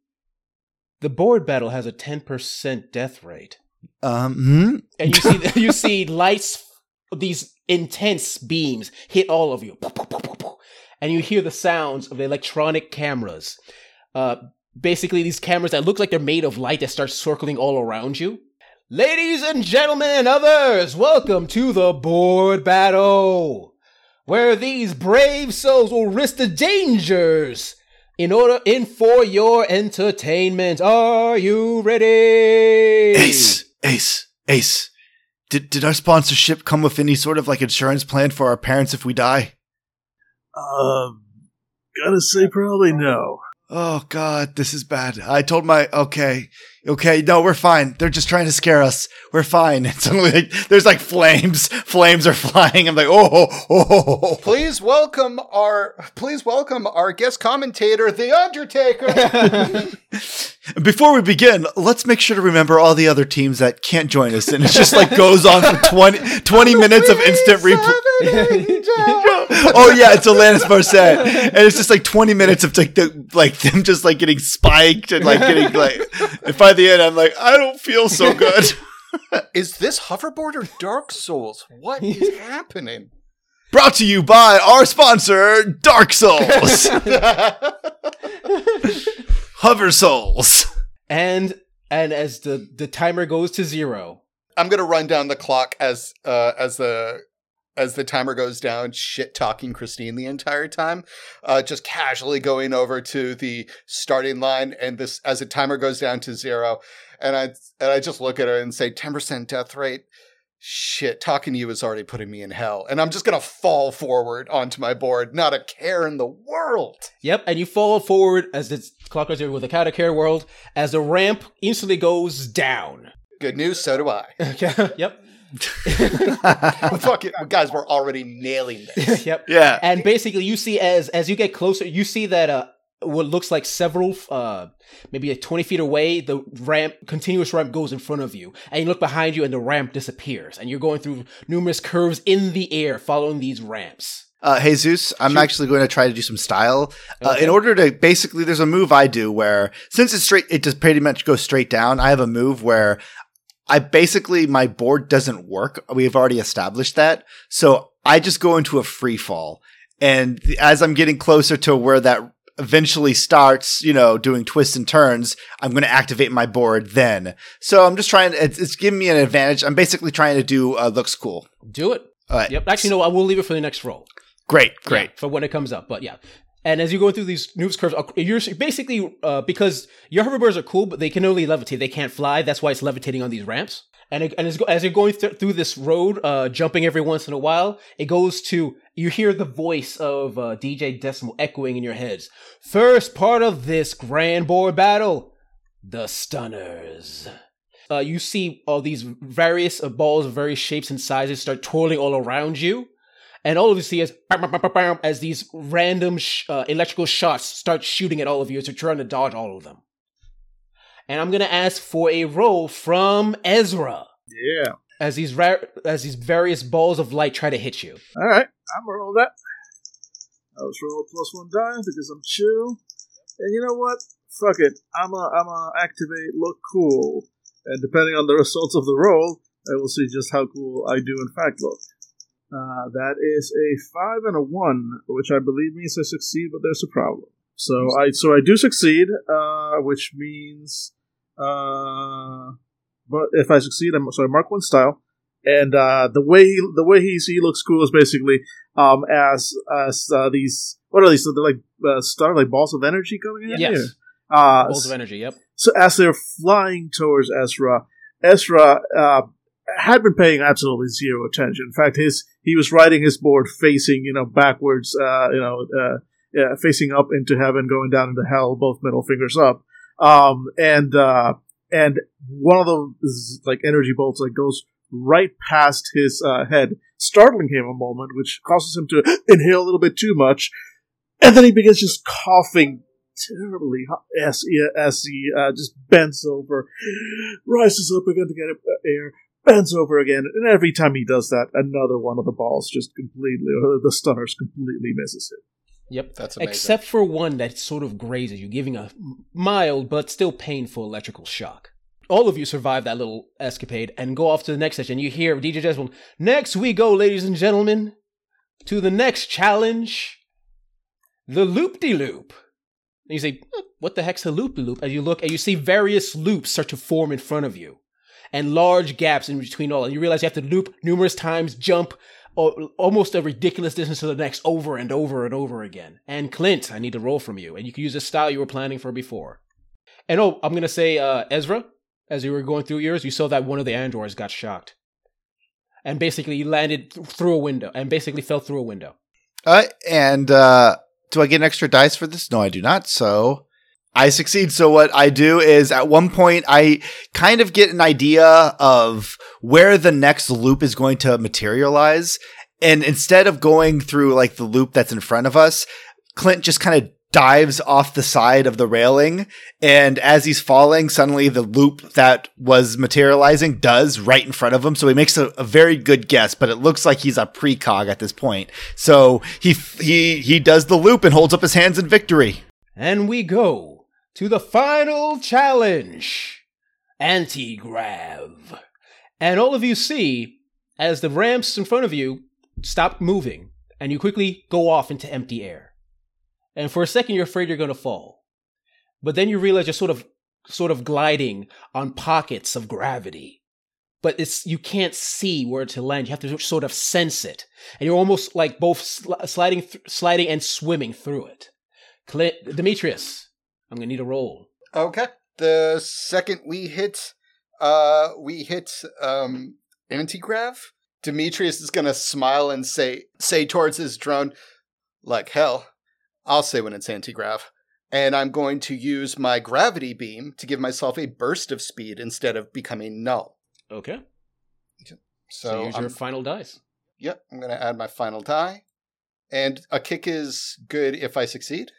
Speaker 1: the board battle has a 10% death rate.
Speaker 2: Um, hmm?
Speaker 1: And you see you see lights these intense beams hit all of you. And you hear the sounds of the electronic cameras. Uh basically these cameras that look like they're made of light that start circling all around you. Ladies and gentlemen and others, welcome to the board battle, where these brave souls will risk the dangers in order in for your entertainment. Are you ready?
Speaker 2: Ace, Ace, Ace. Did did our sponsorship come with any sort of like insurance plan for our parents if we die?
Speaker 4: Um, gotta say, probably no.
Speaker 2: Oh God, this is bad. I told my okay, okay, no, we're fine. They're just trying to scare us. We're fine. And suddenly, like, there's like flames. Flames are flying. I'm like, oh, oh, oh, oh.
Speaker 3: Please welcome our please welcome our guest commentator, The Undertaker.
Speaker 2: Before we begin, let's make sure to remember all the other teams that can't join us. And it just like goes on for 20, 20 minutes of instant replay. oh yeah, it's Alanis Morissette, and it's just like twenty minutes of like the like them just like getting spiked and like getting like. And by the end, I'm like, I don't feel so good.
Speaker 3: Is this hoverboard or Dark Souls? What is happening?
Speaker 2: Brought to you by our sponsor, Dark Souls, Hover Souls.
Speaker 1: And and as the the timer goes to zero,
Speaker 3: I'm gonna run down the clock as uh, as the as the timer goes down, shit talking Christine the entire time, uh, just casually going over to the starting line, and this as the timer goes down to zero, and I and I just look at her and say, ten percent death rate. Shit, talking to you is already putting me in hell, and I'm just gonna fall forward onto my board, not a care in the world.
Speaker 1: Yep, and you fall forward as the clock goes zero with the Cat Care world as the ramp instantly goes down.
Speaker 3: Good news, so do I.
Speaker 1: yep.
Speaker 3: Fuck it, guys, we're already nailing this.
Speaker 1: yep.
Speaker 2: Yeah.
Speaker 1: And basically, you see as as you get closer, you see that uh, what looks like several, uh, maybe like twenty feet away, the ramp, continuous ramp goes in front of you, and you look behind you, and the ramp disappears, and you're going through numerous curves in the air, following these ramps.
Speaker 2: Uh, Jesus, I'm actually going to try to do some style. Uh,
Speaker 1: Okay.
Speaker 2: in order to basically, there's a move I do where since it's straight, it just pretty much goes straight down. I have a move where I basically my board doesn't work. We've already established that, so I just go into a free fall. And as I'm getting closer to where that eventually starts, you know, doing twists and turns, I'm going to activate my board then. So I'm just trying. It's, it's giving me an advantage. I'm basically trying to do uh, looks cool.
Speaker 1: Do it.
Speaker 2: All right.
Speaker 1: Yep. Actually, no, I will leave it for the next roll.
Speaker 2: Great, great.
Speaker 1: Yeah, for when it comes up. But yeah. And as you go through these moves curves, uh, you're basically uh, because your hoverboards are cool, but they can only levitate. They can't fly. That's why it's levitating on these ramps. And it, and as you're going th- through this road, uh, jumping every once in a while, it goes to you hear the voice of uh, DJ Decimal echoing in your heads. First part of this grand board battle, the stunners. Uh, you see all these various uh, balls of various shapes and sizes start twirling all around you and all of you see is as these random sh- uh, electrical shots start shooting at all of you as you're trying to dodge all of them. And I'm gonna ask for a roll from Ezra
Speaker 4: Yeah.
Speaker 1: as these ra- as these various balls of light try to hit you.
Speaker 4: All right, I'm gonna roll that. I was roll plus one die because I'm chill. And you know what? Fuck it. I'm a I'm a activate look cool, and depending on the results of the roll, I will see just how cool I do in fact look. Uh, that is a five and a one, which I believe means I succeed, but there's a problem. So I so I do succeed, uh, which means, uh, but if I succeed, I'm so I mark one style, and uh, the way he, the way he he looks cool is basically um, as as uh, these what are these? So they're like uh, star like balls of energy coming in.
Speaker 1: Yes.
Speaker 4: here? Uh,
Speaker 1: Balls of energy. Yep.
Speaker 4: so as they're flying towards Ezra, Ezra uh, had been paying absolutely zero attention. In fact, his he was riding his board facing you know backwards, uh, you know, uh, yeah, facing up into heaven, going down into hell, both middle fingers up. Um, and uh, and one of those like energy bolts like goes right past his uh, head, startling him a moment, which causes him to inhale a little bit too much, and then he begins just coughing terribly as he, as he uh, just bends over, rises up again to get air, bends over again, and every time he does that, another one of the balls just completely, or the stunners completely misses him.
Speaker 1: Yep.
Speaker 3: That's amazing.
Speaker 1: Except for one that sort of grazes you, giving a mild but still painful electrical shock. All of you survive that little escapade and go off to the next session. You hear DJ Jeswell, next we go, ladies and gentlemen, to the next challenge the loop de loop. And you say, what the heck's a loop de loop? As you look and you see various loops start to form in front of you and large gaps in between all. And you realize you have to loop numerous times, jump almost a ridiculous distance to the next over and over and over again. And Clint, I need to roll from you. And you can use the style you were planning for before. And oh, I'm going to say, uh, Ezra, as you were going through yours, you saw that one of the androids got shocked. And basically landed th- through a window and basically fell through a window.
Speaker 2: Uh, and uh, do I get an extra dice for this? No, I do not. So I succeed. So what I do is at one point I kind of get an idea of where the next loop is going to materialize. And instead of going through like the loop that's in front of us, Clint just kind of dives off the side of the railing. And as he's falling, suddenly the loop that was materializing does right in front of him. So he makes a, a very good guess, but it looks like he's a precog at this point. So he, he, he does the loop and holds up his hands in victory.
Speaker 1: And we go to the final challenge Anti Grav. And all of you see, as the ramps in front of you stop moving, and you quickly go off into empty air. And for a second, you're afraid you're going to fall. But then you realize you're sort of, sort of gliding on pockets of gravity. But it's, you can't see where to land. You have to sort of sense it. And you're almost like both sli- sliding, th- sliding and swimming through it. Clint, Demetrius, I'm going to need a roll.
Speaker 3: Okay. The second we hit, uh, we hit um, antigrav. Demetrius is gonna smile and say, say towards his drone, like hell. I'll say when it's antigrav, and I'm going to use my gravity beam to give myself a burst of speed instead of becoming null.
Speaker 1: Okay. So,
Speaker 3: So,
Speaker 1: use
Speaker 3: I'm,
Speaker 1: your final dice.
Speaker 3: yep, I'm gonna add my final die, and a kick is good if I succeed.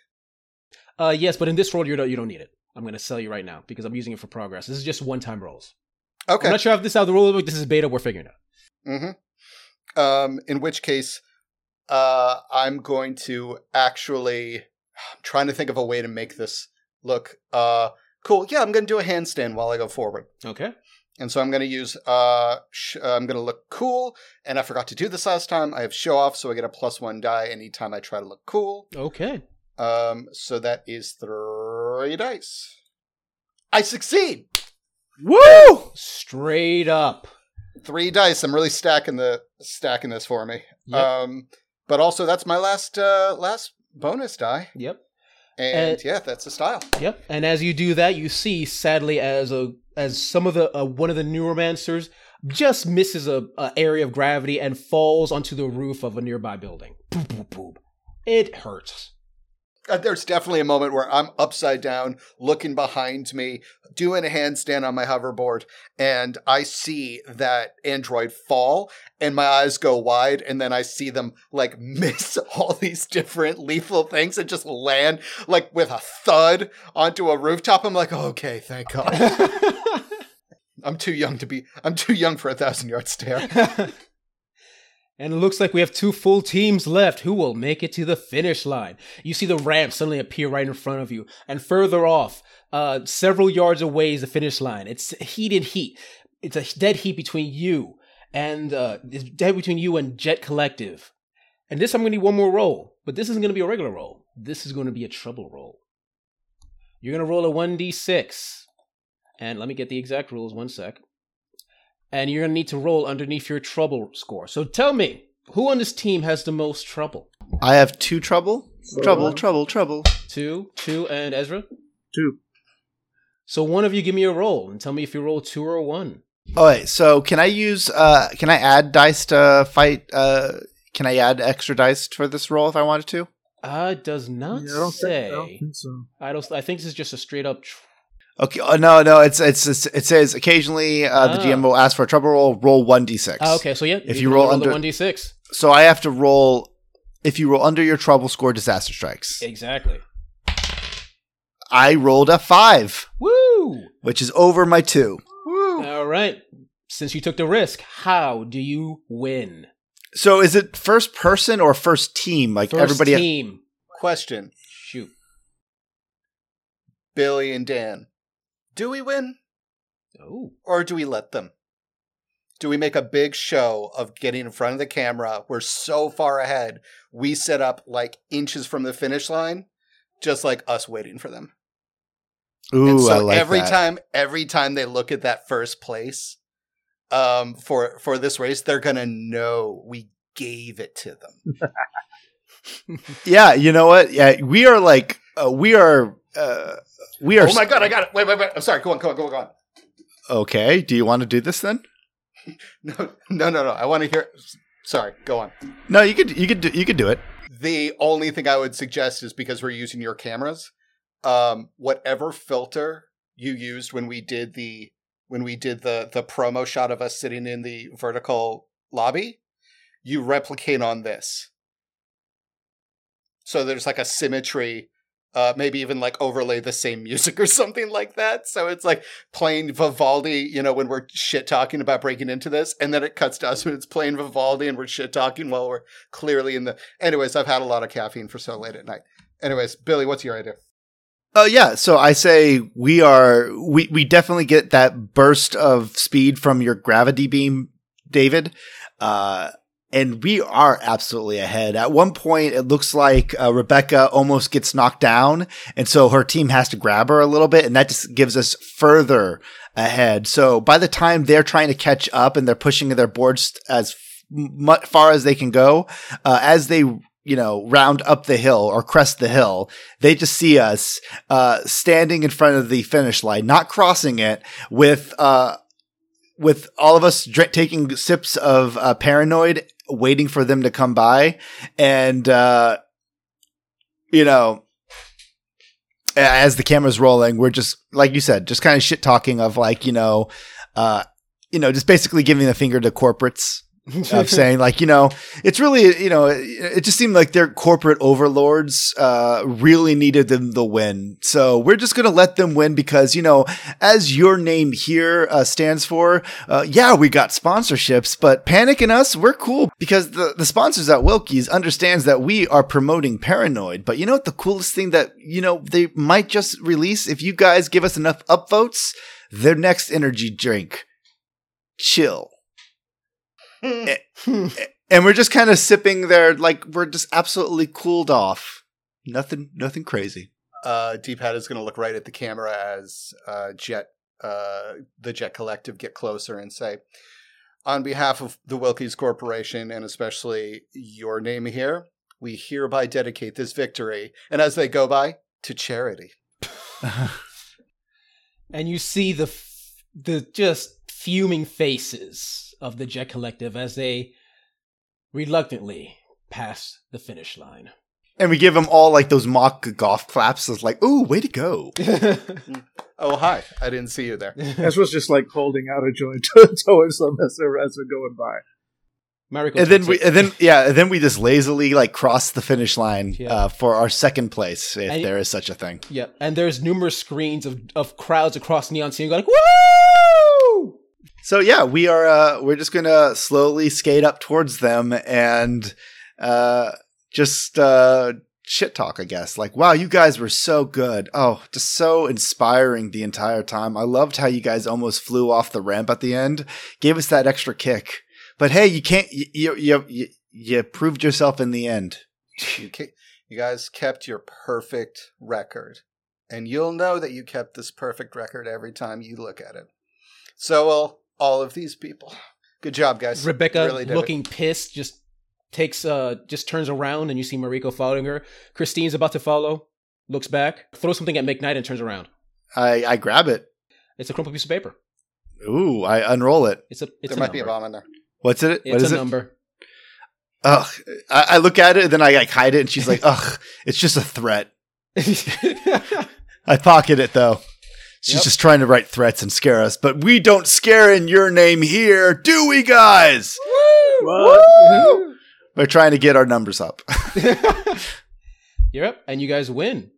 Speaker 1: Uh, yes, but in this roll, you don't, you don't need it. I'm going to sell you right now because I'm using it for progress. This is just one time rolls.
Speaker 3: Okay.
Speaker 1: I'm not sure if this is how the rule book. This is beta. We're figuring out.
Speaker 3: Mm-hmm. Um, in which case, uh, I'm going to actually. I'm trying to think of a way to make this look uh cool. Yeah, I'm going to do a handstand while I go forward,
Speaker 1: Okay.
Speaker 3: and so I'm going to use uh, sh- uh I'm going to look cool. And I forgot to do this last time. I have show off, so I get a plus one die anytime I try to look cool.
Speaker 1: Okay.
Speaker 3: Um, so that is three dice. I succeed.
Speaker 2: Woo!
Speaker 1: Straight up.
Speaker 3: Three dice. I'm really stacking the stacking this for me.
Speaker 1: Yep.
Speaker 3: Um, but also that's my last uh last bonus die,
Speaker 1: Yep.
Speaker 3: and
Speaker 1: Uh,
Speaker 3: yeah, that's a style.
Speaker 1: Yep. And as you do that, you see, sadly, as a as some of the uh, one of the neuromancers just misses a, a area of gravity and falls onto the roof of a nearby building. Poop, poop, poop. It hurts.
Speaker 3: Uh, there's definitely a moment where I'm upside down, looking behind me, doing a handstand on my hoverboard, and I see that android fall, and my eyes go wide, and then I see them like miss all these different lethal things and just land like with a thud onto a rooftop. I'm like, okay, thank God. I'm too young to be. I'm too young for a thousand yard stare.
Speaker 1: And it looks like we have two full teams left. Who will make it to the finish line? You see the ramp suddenly appear right in front of you, and further off, uh, several yards away is the finish line. It's heated heat. It's a dead heat between you and uh, it's dead between you and Jet Collective. And this I'm going to need one more roll, but this isn't going to be a regular roll. This is going to be a trouble roll. You're going to roll a one d six, and let me get the exact rules. One sec and you're going to need to roll underneath your trouble score. So tell me, who on this team has the most trouble?
Speaker 2: I have two trouble. Trouble, trouble, trouble.
Speaker 1: Two, two, and Ezra?
Speaker 4: Two.
Speaker 1: So one of you give me a roll and tell me if you roll two or one.
Speaker 2: All right, so can I use uh can I add dice to fight uh can I add extra dice for this roll if I wanted to?
Speaker 1: Uh, it does not
Speaker 4: Yeah, I don't
Speaker 1: say.
Speaker 4: think, I don't think so.
Speaker 1: I don't. I think this is just a straight up. Tr-
Speaker 2: Okay, oh, no, no, it's, it's it's it says occasionally uh, the
Speaker 1: Ah.
Speaker 2: GM will ask for a trouble roll, roll 1d6.
Speaker 1: Ah, okay, so yeah,
Speaker 2: If you roll under-
Speaker 1: one d six,
Speaker 2: So I have to roll if you roll under your trouble score disaster strikes.
Speaker 1: exactly.
Speaker 2: I rolled a 5,
Speaker 1: Woo!
Speaker 2: which is over my 2.
Speaker 3: Woo!
Speaker 1: All right. since you took the risk, how do you win?
Speaker 2: So is it first person or first team? Like
Speaker 1: First
Speaker 2: everybody.
Speaker 1: team.
Speaker 3: Question:
Speaker 1: Shoot.
Speaker 3: Billy and Dan, do we win
Speaker 1: Oh.
Speaker 3: or do we let them? Do we make a big show of getting in front of the camera? We're so far ahead. We set up like inches from the finish line, just like us waiting for them.
Speaker 2: Ooh,
Speaker 3: and so
Speaker 2: I like
Speaker 3: every
Speaker 2: that.
Speaker 3: time every time they look at that first place um for for this race, they're gonna know we gave it to them.
Speaker 2: Yeah, you know what? Yeah, we are like uh, we are uh, we are
Speaker 3: oh my god, I got it. Wait, wait, wait. I'm sorry. Go on, go on, go on, go on.
Speaker 2: okay. Do you want to do this then?
Speaker 3: No, no, no, no. I want to hear. Sorry, go on.
Speaker 2: No, you could you could do, you could do it.
Speaker 3: The only thing I would suggest is because we're using your cameras, um, whatever filter you used when we did the when we did the the promo shot of us sitting in the vertical lobby, you replicate on this. So there's like a symmetry, uh, maybe even like overlay the same music or something like that. So it's like playing Vivaldi, you know, when we're shit talking about breaking into this, and then it cuts to us when it's playing Vivaldi and we're shit talking while we're clearly in the. Anyways, I've had a lot of caffeine for so late at night. Anyways, Billy, what's your idea?
Speaker 2: Oh yeah, so I say we are we we definitely get that burst of speed from your gravity beam, David. Uh and we are absolutely ahead. At one point, it looks like uh, Rebecca almost gets knocked down, and so her team has to grab her a little bit, and that just gives us further ahead. So by the time they're trying to catch up and they're pushing their boards as far as they can go, uh, as they you know round up the hill or crest the hill, they just see us uh, standing in front of the finish line, not crossing it, with uh, with all of us dr- taking sips of uh, paranoid, waiting for them to come by, and uh, you know, as the camera's rolling, we're just like you said, just kind of shit talking of like you know, uh, you know, just basically giving the finger to corporates of saying like you know it's really you know it, it just seemed like their corporate overlords uh really needed them the win. So we're just gonna let them win because you know as your name here uh, stands for uh, yeah we got sponsorships but panic and us we're cool because the the sponsors at wilkie's understands that we are promoting paranoid. But you know what the coolest thing that you know they might just release? If you guys give us enough upvotes their next energy drink chill and we're just kind of sipping there like we're just absolutely cooled off nothing nothing crazy
Speaker 3: Uh, D-pad is going to look right at the camera as uh, Jet, uh, the Jet Collective, get closer and say, "On behalf of the Wilkes Corporation and especially your name here, we hereby dedicate this victory." And as they go by, to charity.
Speaker 1: and you see the f- the just fuming faces of the Jet Collective as they reluctantly pass the finish line.
Speaker 2: and we give them all like those mock golf claps it's like ooh way to go
Speaker 3: Oh, hi! I didn't see you there.
Speaker 4: Ezra's just like holding out a joint towards them as they're, as they're going by.
Speaker 1: Mariko
Speaker 2: and then we
Speaker 1: it.
Speaker 2: and then yeah and then we just lazily like cross the finish line
Speaker 1: Yeah.
Speaker 2: uh, for our second place if
Speaker 1: And-
Speaker 2: there is such a thing
Speaker 1: Yeah, and there's numerous screens of, of crowds across Neon City going like, "Woo!"
Speaker 2: So yeah we are uh we're just gonna slowly skate up towards them and uh just uh shit talk i guess. Like wow you guys were so good. Oh just so inspiring the entire time. I loved how you guys almost flew off the ramp at the end. Gave us that extra kick. But hey you can't you you you, you proved yourself in the end.
Speaker 3: You, you guys kept your perfect record, and you'll know that you kept this perfect record every time you look at it. So will all of these people. Good job, guys.
Speaker 1: Rebecca,
Speaker 3: Really did it.
Speaker 1: looking pissed, just takes uh just turns around and you see Mariko following her. Christine's about to follow, looks back, throws something at McKnight and turns around.
Speaker 2: i i grab it
Speaker 1: It's a crumpled piece of paper.
Speaker 2: ooh i unroll it
Speaker 1: It's a it's
Speaker 3: There
Speaker 1: a
Speaker 3: might be a bomb in there.
Speaker 2: what's it
Speaker 1: It's
Speaker 2: what is
Speaker 1: a
Speaker 2: it
Speaker 1: number.
Speaker 2: Ugh. I, I look at it and then I like hide it, and she's like, "Ugh, it's just a threat." I pocket it though. She's
Speaker 1: Yep.
Speaker 2: just trying to write threats and scare us, but we don't scare in your name here, do we, guys?
Speaker 4: What?
Speaker 2: We're trying to get our numbers up.
Speaker 1: yep, and you guys win.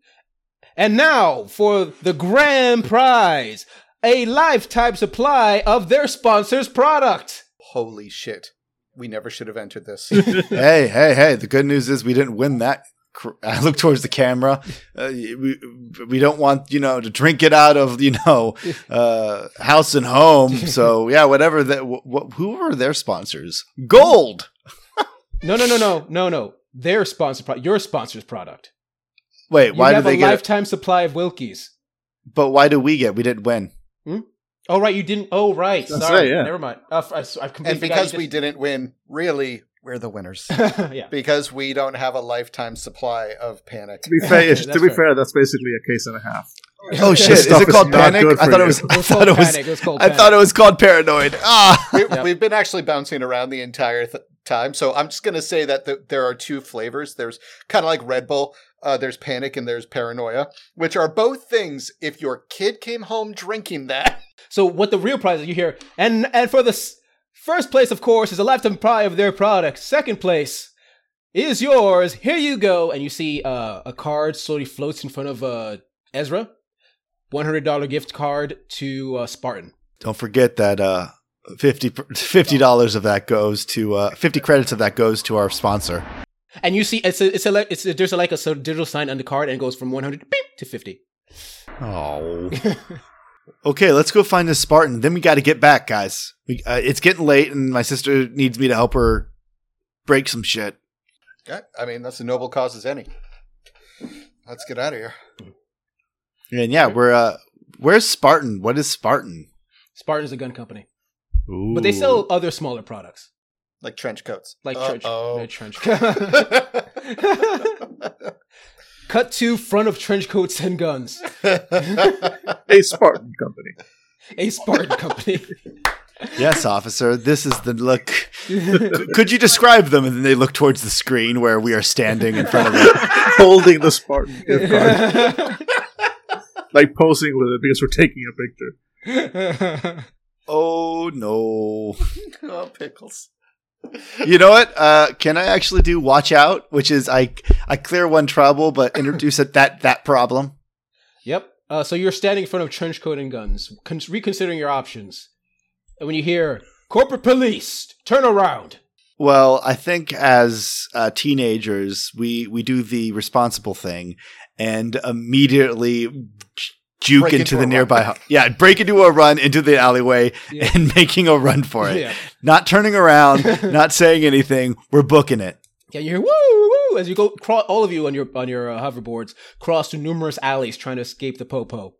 Speaker 1: And now for the grand prize a lifetime supply of their sponsor's product.
Speaker 3: Holy shit. We never should have entered this.
Speaker 2: hey, hey, hey! The good news is we didn't win that. Cr- I look towards the camera. Uh, we we don't want you know to drink it out of you know uh, house and home. So yeah, whatever that. Wh- wh- who are their sponsors? Gold.
Speaker 1: No, no, no, no, no, no. Their sponsor product, your sponsor's product.
Speaker 2: Wait,
Speaker 1: You
Speaker 2: why do
Speaker 1: have
Speaker 2: they
Speaker 1: a
Speaker 2: get? it?
Speaker 1: lifetime supply of Wilkies.
Speaker 2: But why do we get? We didn't win.
Speaker 1: Oh right, you didn't. Oh right,
Speaker 4: That's
Speaker 1: sorry.
Speaker 4: right, yeah.
Speaker 1: Never mind. Uh, I, I've completely
Speaker 3: and because
Speaker 1: forgot
Speaker 3: we
Speaker 1: you
Speaker 3: didn't win, really, we're the winners.
Speaker 1: yeah.
Speaker 3: because we don't have a lifetime supply of panic.
Speaker 4: To be fair,
Speaker 1: That's
Speaker 4: to be
Speaker 1: fair.
Speaker 4: fair, that's basically a case and a half.
Speaker 2: Oh shit! Is
Speaker 4: stuff
Speaker 2: it
Speaker 4: is
Speaker 2: called
Speaker 4: not
Speaker 2: panic? I thought it was. I thought
Speaker 1: called
Speaker 2: it was.
Speaker 1: It was called
Speaker 2: I thought it was called paranoid. Ah.
Speaker 3: we,
Speaker 1: Yeah.
Speaker 3: We've been actually bouncing around the entire th- time, so I'm just going to say that the, there are two flavors. There's kind of like Red Bull. Uh, there's panic and there's paranoia, which are both things. If your kid came home drinking that,
Speaker 1: So what the real prize is you hear, and and for the s- first place, of course, is a lifetime supply of their product. Second place is yours. Here you go, and you see uh, a card slowly floats in front of uh, Ezra. One hundred dollar gift card to uh, Spartan.
Speaker 2: Don't forget that uh, 50 dollars of that goes to uh, fifty credits of that goes to our sponsor.
Speaker 1: And you see, it's a, it's a, it's a, there's a, like a digital sign on the card, and it goes from one hundred to fifty.
Speaker 2: Oh. okay, let's go find this Spartan. Then we got to get back, guys. We, uh, it's getting late, and my sister needs me to help her break some shit.
Speaker 3: Yeah, I mean that's a noble cause as any. Let's get out of here.
Speaker 2: And yeah, we're uh, where's Spartan? What is Spartan?
Speaker 1: Spartan's a gun company, but they sell other smaller products
Speaker 3: Like trench coats.
Speaker 1: like trench,
Speaker 3: Uh-oh.
Speaker 1: uh, trench. Cut to front of trench coats and guns.
Speaker 4: A Spartan company.
Speaker 1: A Spartan company.
Speaker 2: Yes, officer. This is the look. Could you describe them? And then they look towards the screen where we are standing in front of it.
Speaker 4: Holding the Spartan gift card. like posing with it because we're taking a picture.
Speaker 2: Oh no!
Speaker 3: oh, pickles.
Speaker 2: You know what? Uh, can I actually do watch out? Which is I I clear one trouble, but introduce it that that problem.
Speaker 1: Yep. Uh, so you're standing in front of trench coat and guns, con- reconsidering your options. And when you hear corporate police, turn around.
Speaker 2: Well, I think as uh, teenagers, we we do the responsible thing and immediately juke
Speaker 3: Break
Speaker 2: into
Speaker 3: into
Speaker 2: the nearby.
Speaker 3: run.
Speaker 2: hu- Yeah, break into a run into the alleyway
Speaker 1: Yeah.
Speaker 2: and making a run for it.
Speaker 1: Yeah.
Speaker 2: Not turning around, not saying anything. We're booking it.
Speaker 1: Yeah, you hear woo woo as you go. Cro- all of you on your on your uh, hoverboards cross through numerous alleys trying to escape the popo.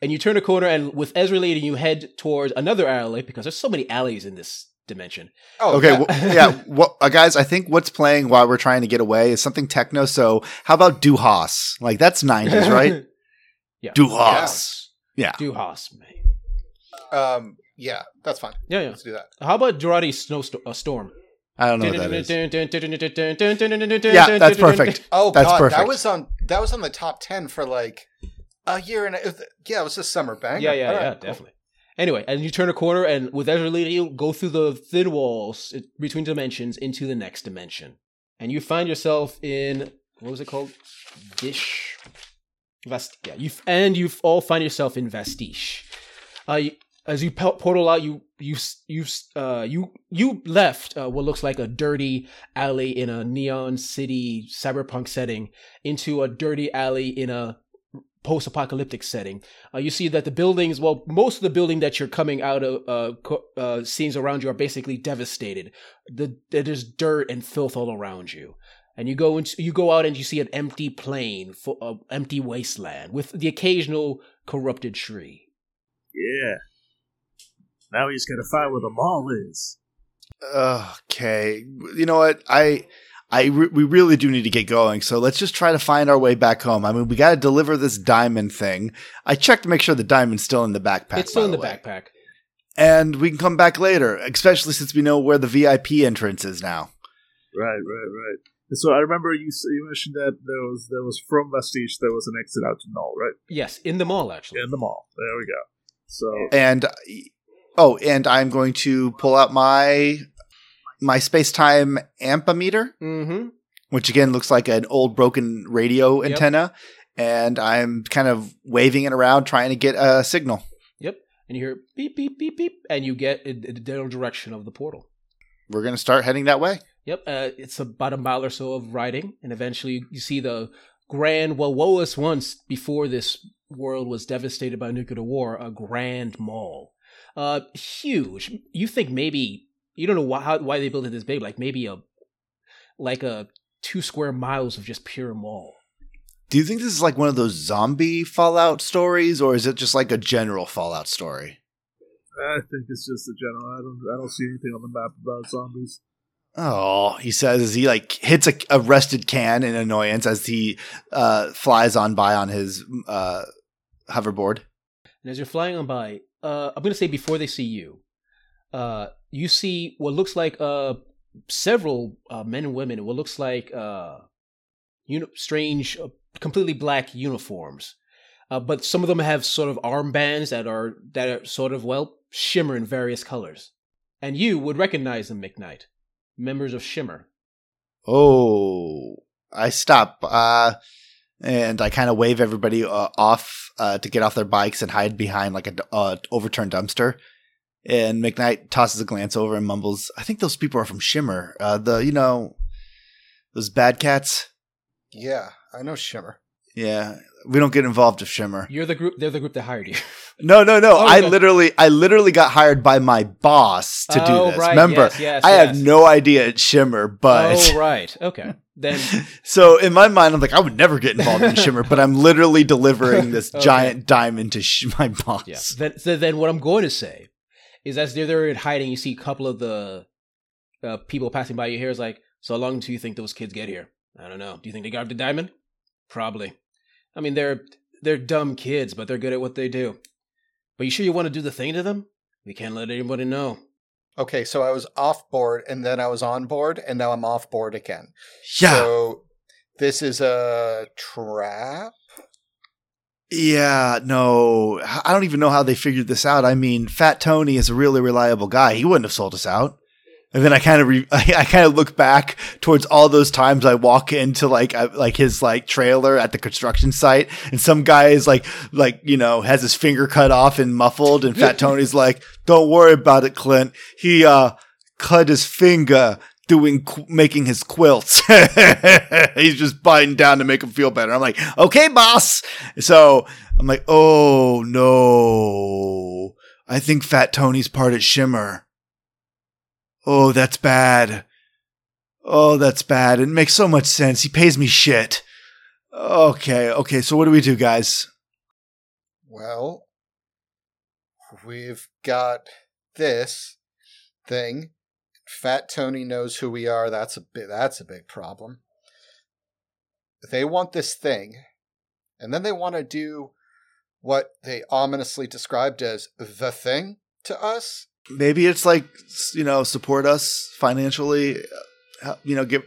Speaker 1: And you turn a corner, and with Ezra leading, you head towards another alley because there's so many alleys in this dimension.
Speaker 3: Oh,
Speaker 2: Okay,
Speaker 3: yeah.
Speaker 2: well, yeah, what, uh, guys. I think what's playing while we're trying to get away is something techno. So how about Du Hast? Like that's nineties, right?
Speaker 1: Yeah.
Speaker 2: Du Hast. Yeah.
Speaker 1: Du Hast, man.
Speaker 3: Um, yeah, that's fine.
Speaker 1: Yeah, yeah.
Speaker 3: Let's do that.
Speaker 1: How about Darude's snowstorm? Uh, storm?
Speaker 2: I don't know what that is.
Speaker 1: Yeah,
Speaker 2: Yeah, that's perfect.
Speaker 3: Oh
Speaker 2: That's
Speaker 3: god,
Speaker 2: perfect.
Speaker 3: that was on that was on the top ten for like a year and a, yeah, it was a summer, bang.
Speaker 1: Yeah, yeah, yeah, definitely. Anyway, and you turn a corner, and with Ezra leading you, go through the thin walls between dimensions into the next dimension, and you find yourself in what was it called? Dish. Vast. Yeah, you and you all find yourself in Vestige. Uh, as you portal out, you you you uh you you left uh, what looks like a dirty alley in a neon city cyberpunk setting into a dirty alley in a post-apocalyptic setting. Uh, you see that the buildings, well, most of the building that you're coming out of uh, co- uh, scenes around you are basically devastated. The there's dirt and filth all around you. And you go into you go out and you see an empty plain, full, uh, empty wasteland with the occasional corrupted tree.
Speaker 4: Yeah. Now he's gonna find where the mall is.
Speaker 2: Okay, you know what? I, I, re- we really do need to get going. So let's just try to find our way back home. I mean, we got to deliver this diamond thing. I checked to make sure the diamond's still in the backpack.
Speaker 1: it's still
Speaker 2: by
Speaker 1: in the
Speaker 2: way.
Speaker 1: backpack.
Speaker 2: and we can come back later. Especially since we know where the VIP entrance is now.
Speaker 4: Right, right, right. And so I remember you you mentioned that there was there was from Vestige there was an exit out to Null, right?
Speaker 1: Yes, in the mall actually.
Speaker 4: In the mall. There we go. So
Speaker 2: And oh, and I'm going to pull out my my space time ampemeter.
Speaker 1: Mm-hmm.
Speaker 2: which again looks like an old broken radio
Speaker 1: Yep.
Speaker 2: antenna. and I'm kind of waving it around, trying to get a signal.
Speaker 1: Yep. And you hear beep, beep, beep, beep, and you get in in the general direction of the portal.
Speaker 2: We're gonna start heading that way.
Speaker 1: Yep. Uh, it's about a mile or so of riding, and eventually you see the grand, well, what was once before this world was devastated by nuclear war, a grand mall. Uh, huge. You think maybe you don't know why how, why they built it this big, like maybe a like a two square miles of just pure mall.
Speaker 2: Do you think this is like one of those zombie Fallout stories, or is it just like a general Fallout story?
Speaker 4: I think it's just a general. I don't. I don't see anything on the map about zombies.
Speaker 2: Oh, he says as he like hits a, a rusted can in annoyance as he uh, flies on by on his uh, hoverboard.
Speaker 1: And as you're flying on by, uh, I'm going to say before they see you, uh, you see what looks like uh, several uh, men and women in what looks like uni- strange, completely black uniforms. But some of them have sort of armbands that are that are sort of well shimmer in various colors, and you would recognize them, McKnight, members of Shimmer.
Speaker 2: Oh, I stop uh, and I kind of wave everybody uh, off uh, to get off their bikes and hide behind like a d- uh, overturned dumpster. And McKnight tosses a glance over and mumbles, "I think those people are from Shimmer. Uh, the you know those bad cats.
Speaker 3: Yeah, I know Shimmer.
Speaker 2: Yeah, we don't get involved with Shimmer.
Speaker 1: You're the group. They're the group that hired you.
Speaker 2: No, no, no.
Speaker 1: Oh,
Speaker 2: I literally, I literally got hired by my boss to do
Speaker 1: Oh,
Speaker 2: this.
Speaker 1: right,
Speaker 2: Remember,
Speaker 1: yes, yes,
Speaker 2: I have
Speaker 1: yes.
Speaker 2: no idea it's Shimmer, but
Speaker 1: oh right, okay. Then
Speaker 2: so in my mind, I'm like, I would never get involved in Shimmer, but I'm literally delivering this
Speaker 1: Okay.
Speaker 2: giant diamond to sh- my boss.
Speaker 1: Yeah. Then, so then what I'm going to say is as they're there in hiding, you see a couple of the uh, people passing by you here is like, so how long do you think those kids get here? I don't know. Do you think they got the diamond? Probably. I mean, they're they're dumb kids, but they're good at what they do. But you sure you want to do the thing to them? We can't let anybody know.
Speaker 3: Okay, so I was off board and then I was on board and now I'm off board again.
Speaker 2: Yeah.
Speaker 3: So this is a trap.
Speaker 2: Yeah, no, I don't even know how they figured this out. I mean, Fat Tony is a really reliable guy. He wouldn't have sold us out. And then I kind of, re- I, I kind of look back towards all those times I walk into like, I, like his like trailer at the construction site, and some guy is like, like you know, has his finger cut off and muffled, and Fat Tony's like, "Don't worry about it, Clint. He uh cut his finger." Doing, qu- making his quilts. He's just biting down to make him feel better. I'm like, okay, boss. So I'm like, oh no. I think Fat Tony's part at Shimmer. Oh, that's bad. Oh, that's bad. It makes so much sense. He pays me shit. Okay, okay, so what do we do, guys?
Speaker 3: Well, we've got this thing. Fat Tony knows who we are. That's a big, that's a big problem. They want this thing, and then they want to do what they ominously described as the thing to us.
Speaker 2: Maybe it's like, you know, support us financially. uh, You know, give.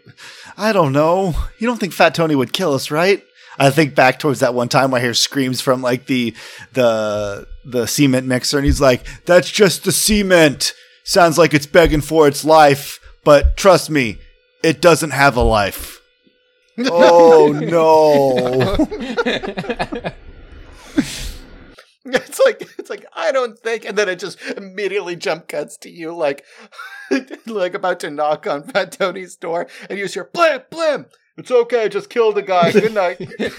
Speaker 2: I don't know. You don't think Fat Tony would kill us, right? I think back towards that one time I hear screams from like the the the cement mixer, and he's like, "That's just the cement. Sounds like it's begging for its life, but trust me, it doesn't have a life." Oh no!
Speaker 3: It's like it's like I don't think, and then it just immediately jump cuts to you, like like about to knock on Fat Tony's door, and you hear blim blim. It's okay, just kill the guy. Good night.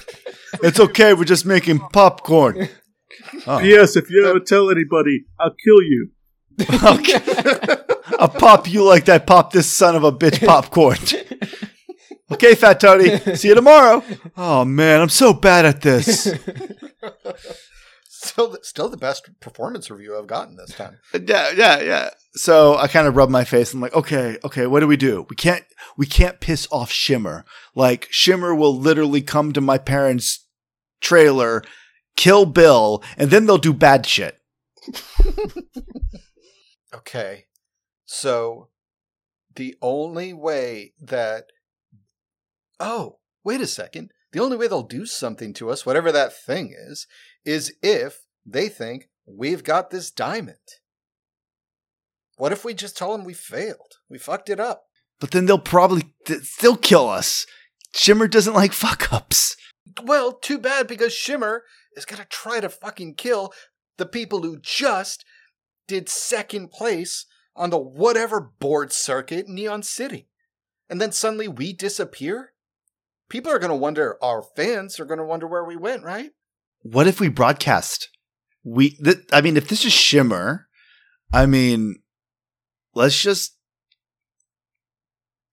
Speaker 2: It's okay. We're just making popcorn. Oh.
Speaker 4: Yes, if you ever tell anybody, I'll kill you.
Speaker 2: Okay. I'll pop you like that. Pop this son of a bitch popcorn. Okay, Fat Tony. See you tomorrow. Oh man, I'm so bad at this.
Speaker 3: Still, still the best performance review I've gotten this time.
Speaker 2: Yeah, yeah, yeah. So I kind of rub my face. I'm like, okay, okay, what do we do? We can't, we can't piss off Shimmer. Like Shimmer will literally come to my parents' trailer, kill Bill, and then they'll do bad shit.
Speaker 3: Okay, so the only way that oh wait a second, the only way they'll do something to us, whatever that thing is, is if they think we've got this diamond. What if we just tell them we failed? We fucked it up.
Speaker 2: But then they'll probably th- still kill us. Shimmer doesn't like fuck ups.
Speaker 3: Well, too bad because Shimmer is gonna try to fucking kill the people who just did second place on the whatever board circuit in Neon City. And then suddenly we disappear? People are gonna wonder, our fans are gonna wonder where we went, right?
Speaker 2: What if we broadcast? We, th- I mean, if this is Shimmer, I mean, let's just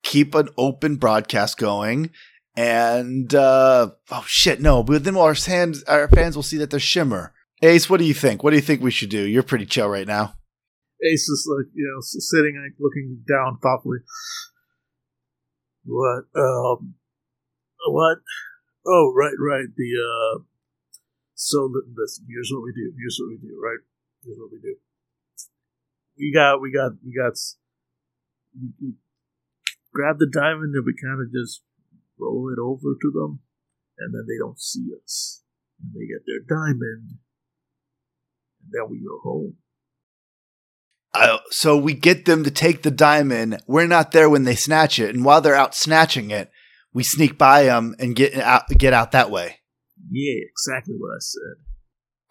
Speaker 2: keep an open broadcast going. And uh oh shit, no, but then our fans our fans will see that they're Shimmer. Ace, what do you think? What do you think we should do? You're pretty chill right now.
Speaker 4: Ace is like you know sitting like looking down thoughtfully. What? Um. What? Oh, right, right. The uh. So li- listen. Here's what we do. Here's what we do. Right. Here's what we do. We got. We got. We got. We, we grab the diamond and we kind of just roll it over to them, and then they don't see us, and they get their diamond, and then we go home.
Speaker 2: Uh, so we get them to take the diamond. We're not there when they snatch it, and while they're out snatching it, we sneak by them and get out, get out that way.
Speaker 4: Yeah, exactly what I said.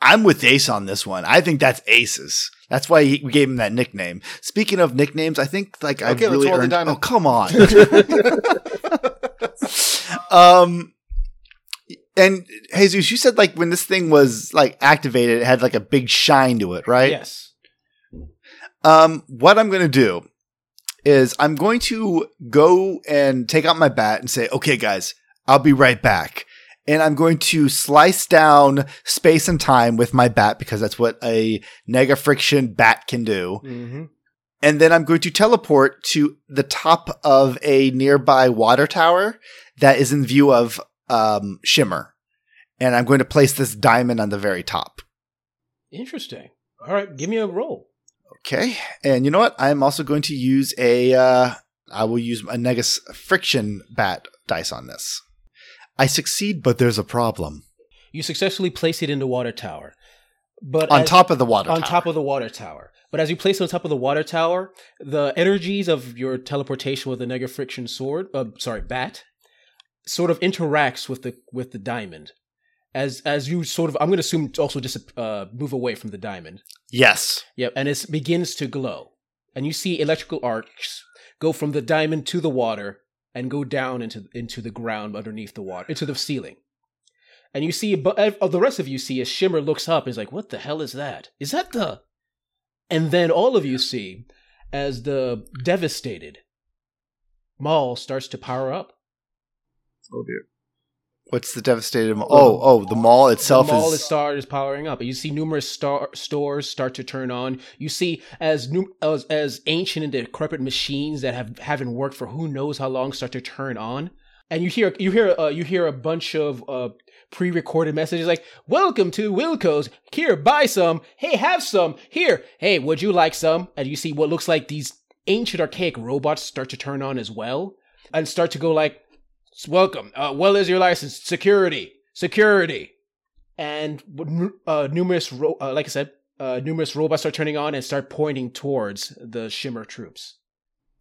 Speaker 2: I'm with Ace on this one. I think that's Aces. That's why he, we gave him that nickname. Speaking of nicknames, I think like I
Speaker 3: Okay, let's
Speaker 2: really
Speaker 3: roll the
Speaker 2: earned.
Speaker 3: diamond.
Speaker 2: Oh come on. um, and Jesus, you said like when this thing was like activated, it had like a big shine to it, right?
Speaker 1: Yes.
Speaker 2: Um, what I'm going to do is I'm going to go and take out my bat and say, okay, guys, I'll be right back. And I'm going to slice down space and time with my bat because that's what a nega friction bat can do.
Speaker 1: Mm-hmm.
Speaker 2: And then I'm going to teleport to the top of a nearby water tower that is in view of um, Shimmer. And I'm going to place this diamond on the very top.
Speaker 1: Interesting. All right, give me a roll.
Speaker 2: Okay. And you know what? I'm also going to use a, uh, I will use a nega friction bat dice on this. I succeed, but there's a problem.
Speaker 1: You successfully place it in the water tower, but
Speaker 2: On
Speaker 1: as-
Speaker 2: top of the water
Speaker 1: on
Speaker 2: tower.
Speaker 1: top of the water tower. But as you place it on top of the water tower, the energies of your teleportation with the nega friction sword, uh, sorry, bat, sort of interacts with the with the diamond. As as you sort of, I'm going to assume also just uh, move away from the diamond.
Speaker 2: Yes.
Speaker 1: Yep, and it begins to glow, and you see electrical arcs go from the diamond to the water and go down into into the ground underneath the water, into the ceiling. And you see, but uh, the rest of you see, as Shimmer looks up, and is like, "What the hell is that? Is that the?" And then all of you see, as the devastated Mall starts to power up.
Speaker 4: Oh dear.
Speaker 2: What's the devastated? Mall? Oh, oh, the mall itself
Speaker 1: the mall
Speaker 2: is.
Speaker 1: is star is powering up. You see numerous star- stores start to turn on. You see as new as, as ancient and decrepit machines that have haven't worked for who knows how long start to turn on. And you hear you hear uh, you hear a bunch of uh, pre-recorded messages like "Welcome to Wilco's. Here, buy some. Hey, have some. Here, hey, would you like some?" And you see what looks like these ancient archaic robots start to turn on as well and start to go like welcome. Uh, well is your license? Security. Security. And uh, numerous ro- uh, like i said uh, numerous robots start turning on and start pointing towards the shimmer troops.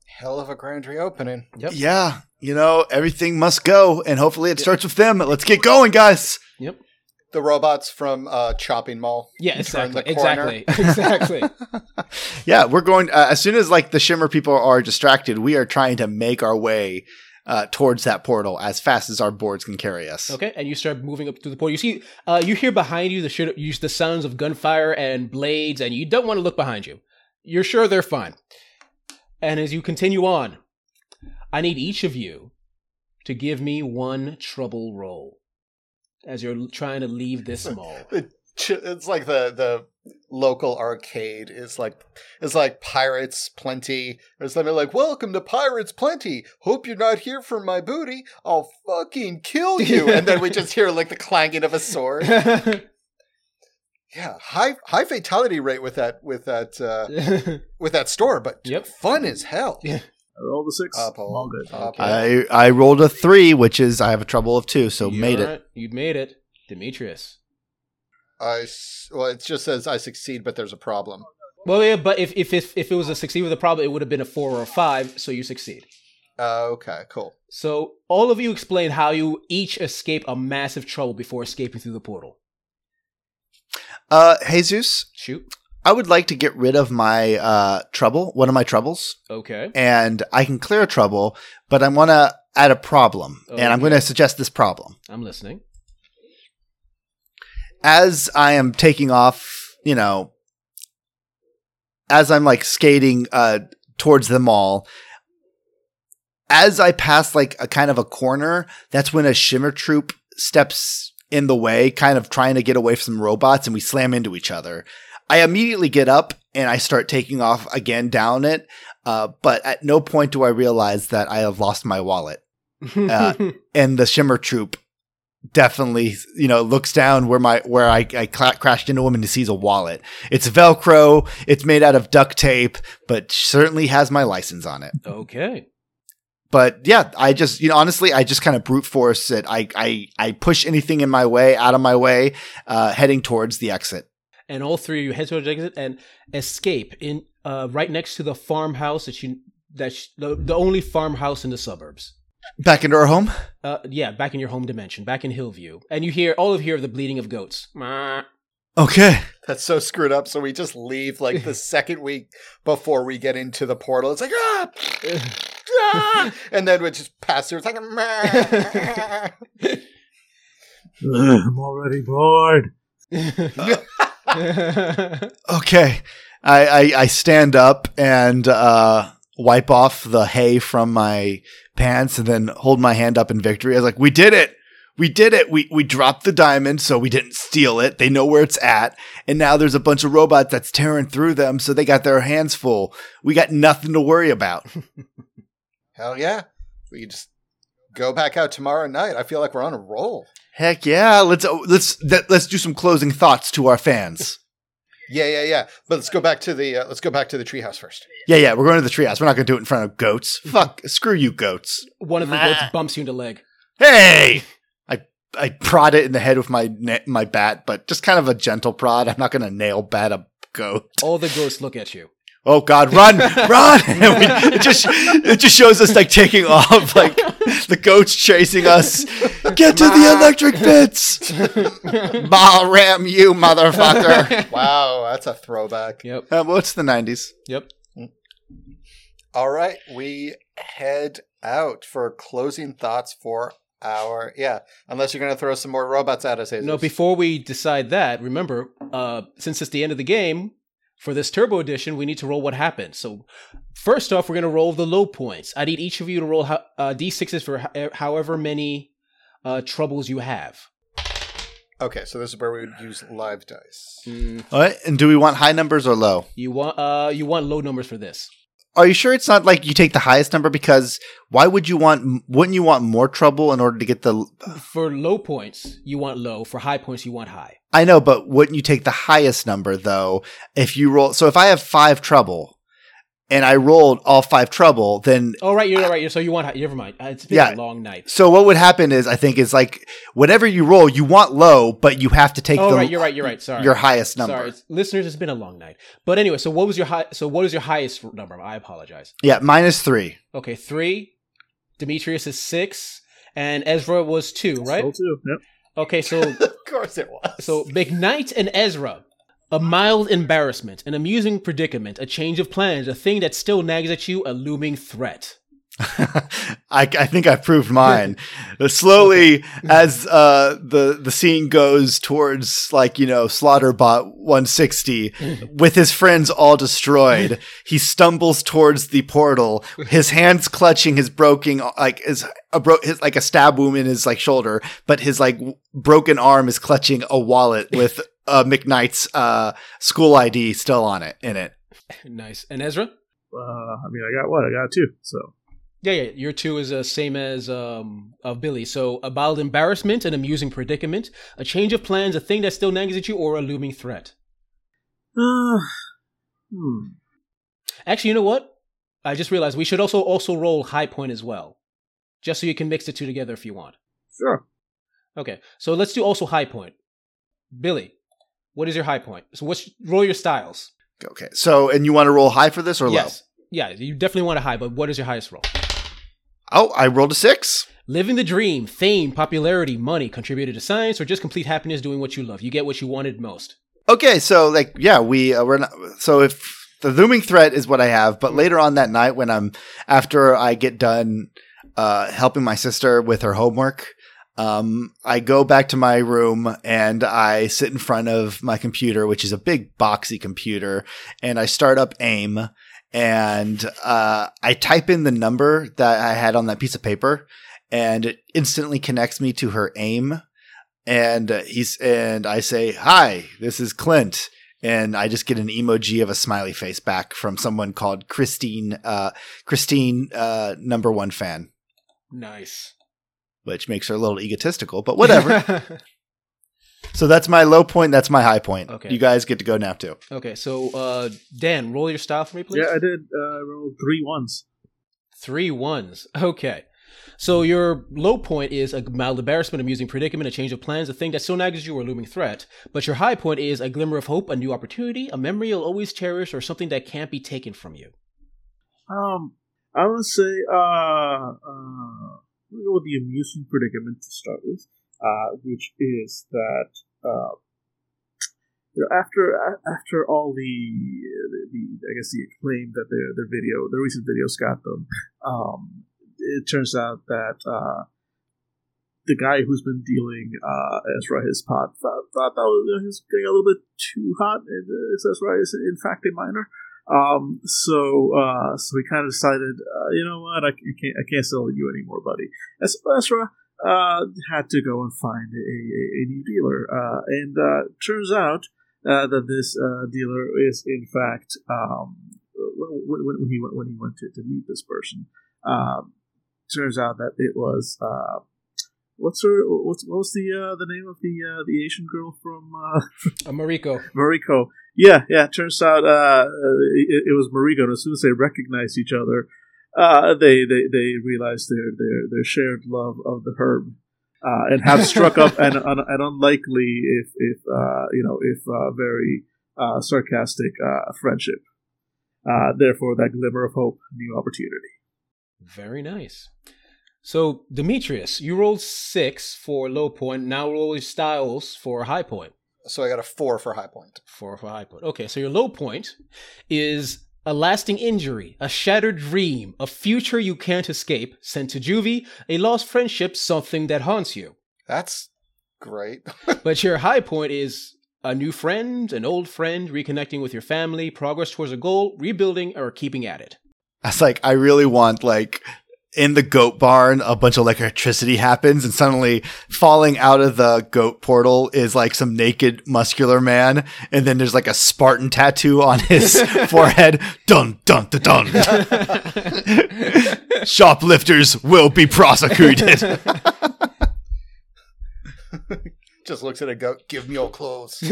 Speaker 3: Hell of a grand reopening.
Speaker 1: yep.
Speaker 2: Yeah, you know, everything must go, and hopefully it starts with them. Let's get going, guys.
Speaker 1: yep.
Speaker 3: The robots from uh, Chopping Mall.
Speaker 1: yeah exactly.
Speaker 3: the
Speaker 1: exactly. Exactly.
Speaker 2: Yeah, we're going uh, as soon as like the shimmer people are distracted. We are trying to make our way uh, towards that portal as fast as our boards can carry us.
Speaker 1: okay and you start moving up through the portal you see uh, you hear behind you the shit you the sounds of gunfire and blades and you don't want to look behind you you're sure they're fine and as you continue on i need each of you to give me one trouble roll as you're trying to leave this mall.
Speaker 3: It's like the the local arcade is like it's like pirates plenty. Or something like welcome to pirates plenty. Hope you're not here for my booty. I'll fucking kill you. and then we just hear like the clanging of a sword. Yeah, high high fatality rate with that with that uh, with that store, but
Speaker 1: Yep.
Speaker 3: fun as hell.
Speaker 1: Yeah.
Speaker 4: I rolled a six.
Speaker 3: Up,
Speaker 4: I'm all good.
Speaker 3: up.
Speaker 2: I I rolled a three, which is I have a trouble of two, so
Speaker 1: You
Speaker 2: made it.
Speaker 1: alright? You made it, Demetrius.
Speaker 3: I s- well, it just says I succeed, but there's a problem.
Speaker 1: Well, yeah, but if if if, if it was a succeed with a problem, it would have been a four or a five. So you succeed.
Speaker 3: Uh, okay, cool.
Speaker 1: So all of you explain how you each escape a massive trouble before escaping through the portal.
Speaker 2: Uh, Jesus,
Speaker 1: Shoot.
Speaker 2: I would like to get rid of my uh trouble, one of my troubles,
Speaker 1: Okay.
Speaker 2: and I can clear a trouble, but I want to add a problem, and I'm going to suggest this problem.
Speaker 1: I'm listening.
Speaker 2: As I am taking off, you know, as I'm like skating uh towards the mall, as I pass like a kind of a corner, that's when a shimmer troop steps in the way, kind of trying to get away from some robots, and we slam into each other. I immediately get up and I start taking off again down it, uh, but at no point do I realize that I have lost my wallet. Uh, and the shimmer troop definitely you know looks down where my where i, I cla crashed into him and he sees a wallet. It's velcro. It's made out of duct tape but certainly has my license on it.
Speaker 1: Okay.
Speaker 2: but yeah i just you know honestly i just kind of brute force it. I i i push anything in my way out of my way uh heading towards the exit.
Speaker 1: And all three of you head towards the exit and escape in uh, right next to the farmhouse that you that the, the only farmhouse in the suburbs.
Speaker 2: Back into our home
Speaker 1: Uh, yeah, back in your home dimension, back in Hillview, and you hear all of you hear the bleating of goats.
Speaker 2: okay
Speaker 3: That's so screwed up. So we just leave like the second week before we get into the portal. It's like ah, ah! and then we just pass through. It's like "Meh."
Speaker 4: I'm already bored.
Speaker 2: okay i i, I stand up and uh wipe off the hay from my pants and then hold my hand up in victory. I was like we did it. We did it. We we dropped the diamond so we didn't steal it. They know where it's at. And now there's a bunch of robots that's tearing through them so they got their hands full. We got nothing to worry about.
Speaker 3: Hell yeah, we can just go back out tomorrow night. I feel like we're on a roll.
Speaker 2: heck yeah. Let's oh, let's let's do some closing thoughts to our fans
Speaker 3: Yeah, yeah, yeah. But let's go back to the uh, let's go back to the treehouse first.
Speaker 2: yeah yeah we're going to the treehouse we're not going to do it in front of goats fuck screw you goats
Speaker 1: One of the goats bumps you in the leg.
Speaker 2: Hey! I I prod it in the head with my na- my bat, but just kind of a gentle prod. I'm not going to nail bat a goat.
Speaker 1: All the goats look at you.
Speaker 2: Oh God, run, run! And we, it just it just shows us like taking off, like the goats chasing us. Get to the electric pits! Ball ram you, motherfucker!
Speaker 3: Wow, that's a throwback.
Speaker 1: Yep.
Speaker 2: Uh, what's the '90s?
Speaker 1: Yep.
Speaker 3: All right, we head out for closing thoughts for our yeah. Unless you're going to throw some more robots at us. Jesus.
Speaker 1: No, before we decide that, remember, uh, since it's the end of the game, for this Turbo Edition, we need to roll what happened. So, first off, we're going to roll the low points. I need each of you to roll uh, d6s for ho- however many uh, troubles you have.
Speaker 3: Okay, so this is where we would use live dice.
Speaker 2: All right, and do we want high numbers or low?
Speaker 1: You want uh, you want low numbers for this.
Speaker 2: Are you sure it's not like you take the highest number? Because why would you want? Wouldn't you want more trouble in order to get the?
Speaker 1: For low points, you want low. For high points, you want high.
Speaker 2: I know, but wouldn't you take the highest number though? If you roll, so if I have five trouble, and I rolled all five trouble, then
Speaker 1: Oh, right, you're right. So you want high. Never mind. Uh, It's been
Speaker 2: Yeah.
Speaker 1: a long night.
Speaker 2: so what would happen is I think is like whatever you roll, you want low, but you have to take
Speaker 1: Oh,
Speaker 2: the
Speaker 1: right, you're right. You're right. Sorry.
Speaker 2: your highest number.
Speaker 1: Sorry, it's- listeners. It's been a long night. But anyway, so what was your high? So what is your highest number? I apologize.
Speaker 2: Yeah, minus three.
Speaker 1: Okay, three. Demetrius is six, and Ezra was two, right?
Speaker 4: Roll two. Yep.
Speaker 1: Okay, so
Speaker 3: of course it was.
Speaker 1: so McKnight and Ezra. A mild embarrassment, an amusing predicament, a change of plans, a thing that still nags at you, a looming threat.
Speaker 2: I, I think I proved mine. Slowly, as uh, the the scene goes towards like you know Slaughterbot 160, with his friends all destroyed, he stumbles towards the portal. His hands clutching his broken like his a bro- his like a stab wound in his like shoulder, but his like w- broken arm is clutching a wallet with uh, McKnight's uh, school ID still on it in it.
Speaker 1: Nice. And Ezra?
Speaker 4: Uh, I mean, I got what? I got two. So
Speaker 1: Yeah, yeah. Your two is the same as um of Billy. So a mild embarrassment, an amusing predicament, a change of plans, a thing that still nags at you, or a looming threat.
Speaker 4: Uh, hmm.
Speaker 1: Actually, you know what? I just realized we should also also roll high point as well, just so you can mix the two together if you want.
Speaker 4: Sure.
Speaker 1: Okay, so let's do also high point. Billy, what is your high point? So what's roll your styles?
Speaker 2: Okay, so and you want to roll high for this or low?
Speaker 1: Yes, yeah, you definitely want a high, but what is your highest roll?
Speaker 2: Oh, I rolled a six.
Speaker 1: Living the dream, fame, popularity, money contributed to science, or just complete happiness doing what you love. You get what you wanted most.
Speaker 2: Okay, so like, yeah, we uh, we're not. So if the looming threat is what I have, but later on that night when I'm after I get done uh, helping my sister with her homework, um, I go back to my room and I sit in front of my computer, which is a big boxy computer, and I start up AIM and uh, I type in the number that I had on that piece of paper, and it instantly connects me to her AIM and uh, he's and I say, "Hi, this is Clint." And I just get an emoji of a smiley face back from someone called Christine, uh, Christine, uh, number one fan,
Speaker 1: Nice.
Speaker 2: which makes her a little egotistical, but whatever. so that's my low point. That's my high point.
Speaker 1: Okay.
Speaker 2: You guys get to go now too.
Speaker 1: okay, so uh, Dan, roll your style for me, please.
Speaker 4: Yeah, I did uh, roll three ones.
Speaker 1: Three ones. Okay. So your low point is a mild embarrassment, amusing predicament, a change of plans, a thing that still nags you, or a looming threat. But your high point is a glimmer of hope, a new opportunity, a memory you'll always cherish, or something that can't be taken from you.
Speaker 4: Um, I would say, uh, uh, we'll go with the amusing predicament to start with, uh, which is that, uh, you know, after after all the, the, the I guess the acclaim that their their video, their recent videos got them, um, it turns out that uh, the guy who's been dealing uh, Ezra his pot thought, thought that was, he was getting a little bit too hot, and uh, Ezra is in fact a minor. Um, so, uh, so we kind of decided, uh, you know what, I, can't, I can't sell you anymore, buddy. Ezra, uh, had to go and find a, a, a new dealer. Uh, and, uh, turns out, uh, that this, uh, dealer is in fact, um, when, when, he went, when he went to, to meet this person, um, turns out that it was, uh, What's her? What's what was the uh, the name of the uh, the Asian girl from uh,
Speaker 1: Mariko.
Speaker 4: Mariko. Yeah, yeah. It turns out uh, it, it was Mariko. And as soon as they recognized each other, uh, they, they they realized their their their shared love of the herb, uh, and have struck up an, an, an unlikely, if if uh, you know, if uh, very uh, sarcastic uh, friendship. Uh, therefore, that glimmer of hope, new opportunity.
Speaker 1: Very nice. So, Demetrius, you rolled six for low point. Now roll your styles for high point.
Speaker 3: So I got a four for high point.
Speaker 1: For, for high point. Okay, so your low point is a lasting injury, a shattered dream, a future you can't escape, sent to juvie, a lost friendship, something that haunts you.
Speaker 3: That's great.
Speaker 1: But your high point is a new friend, an old friend, reconnecting with your family, progress towards a goal, rebuilding, or keeping at it.
Speaker 2: I was like, I really want like in the goat barn, a bunch of electricity happens, and suddenly falling out of the goat portal is like some naked, muscular man, and then there's like a Spartan tattoo on his forehead. Dun dun dun dun. Shoplifters will be prosecuted.
Speaker 3: Just looks at a goat. Give me your clothes.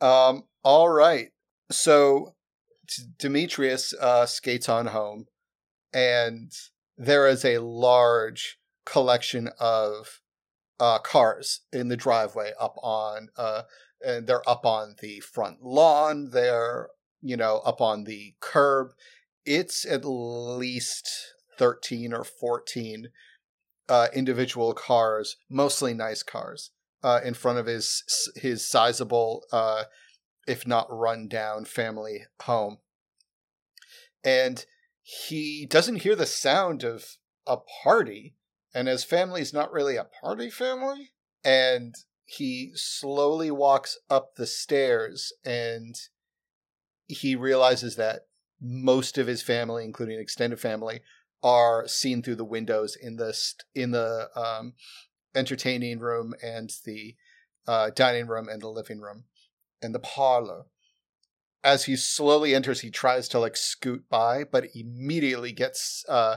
Speaker 3: um. All right. So D- Demetrius uh, skates on home, and there is a large collection of uh, cars in the driveway up on uh, and they're up on the front lawn. They're you know up on the curb. It's at least thirteen or fourteen uh, individual cars, mostly nice cars, uh, in front of his his sizable, uh, if not run down, family home. And he doesn't hear the sound of a party, and his family's not really a party family. And he slowly walks up the stairs, and he realizes that most of his family, including extended family, are seen through the windows in the st- in the um, entertaining room and the uh, dining room and the living room and the parlor. As he slowly enters, he tries to like scoot by, but immediately gets uh,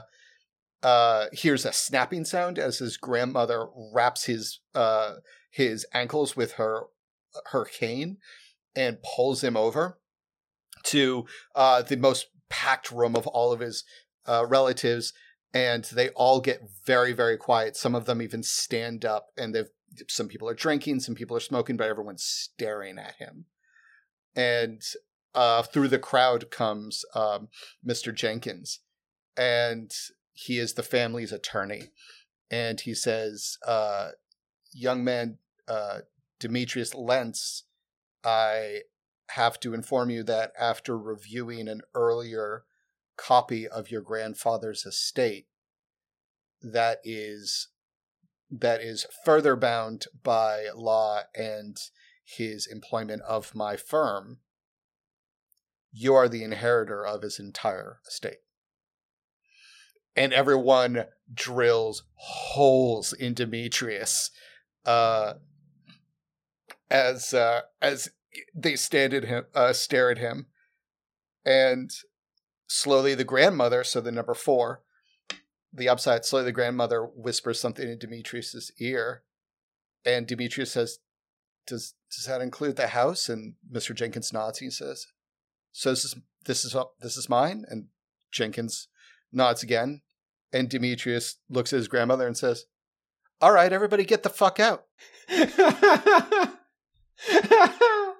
Speaker 3: uh, hears a snapping sound as his grandmother wraps his uh, his ankles with her her cane and pulls him over to uh, the most packed room of all of his uh, relatives, and they all get very, very quiet. Some of them even stand up, and they've some people are drinking, some people are smoking, but everyone's staring at him. And uh, through the crowd comes um, Mr. Jenkins, and he is the family's attorney, and he says, uh, "Young man, uh, Demetrius Lentz, I have to inform you that after reviewing an earlier copy of your grandfather's estate, that is that is further bound by law and his employment of my firm, you are the inheritor of his entire estate. And everyone drills holes in Demetrius uh, as uh, as they stand at him, uh, stare at him, and slowly the grandmother, so the number four, the upside, slowly the grandmother whispers something in Demetrius's ear, and Demetrius says, "Does does that include the house?" And Mister Jenkins nods. He says, "So this is this is this is mine." And Jenkins nods again, and Demetrius looks at his grandmother and says, "All right, everybody, get the fuck out."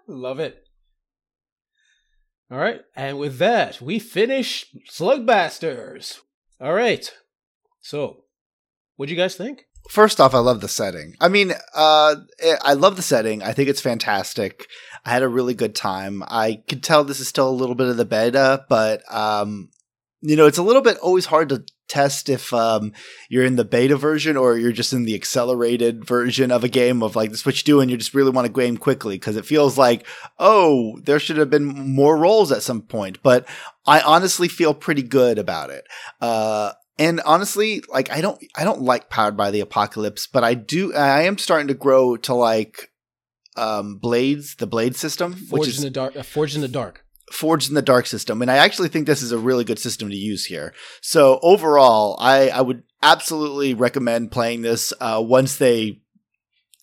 Speaker 1: Love it. All right, and with that, we finish Slugblasters. All right, so what do you guys think?
Speaker 2: First off, I love the setting. I mean, uh, I love the setting. I think it's fantastic. I had a really good time. I could tell this is still a little bit of the beta, but um, you know, it's a little bit always hard to test if um, you're in the beta version or you're just in the accelerated version of a game of like this what you do and you just really want to game quickly because it feels like oh there should have been more roles at some point but i honestly feel pretty good about it uh, and honestly like i don't i don't like powered by the apocalypse but i do i am starting to grow to like um blades the blade system
Speaker 1: Forged
Speaker 2: which is
Speaker 1: in the dark. Uh, Forged in the dark.
Speaker 2: Forged in the Dark system, and I actually think this is a really good system to use here. So overall, I, I would absolutely recommend playing this uh, once they,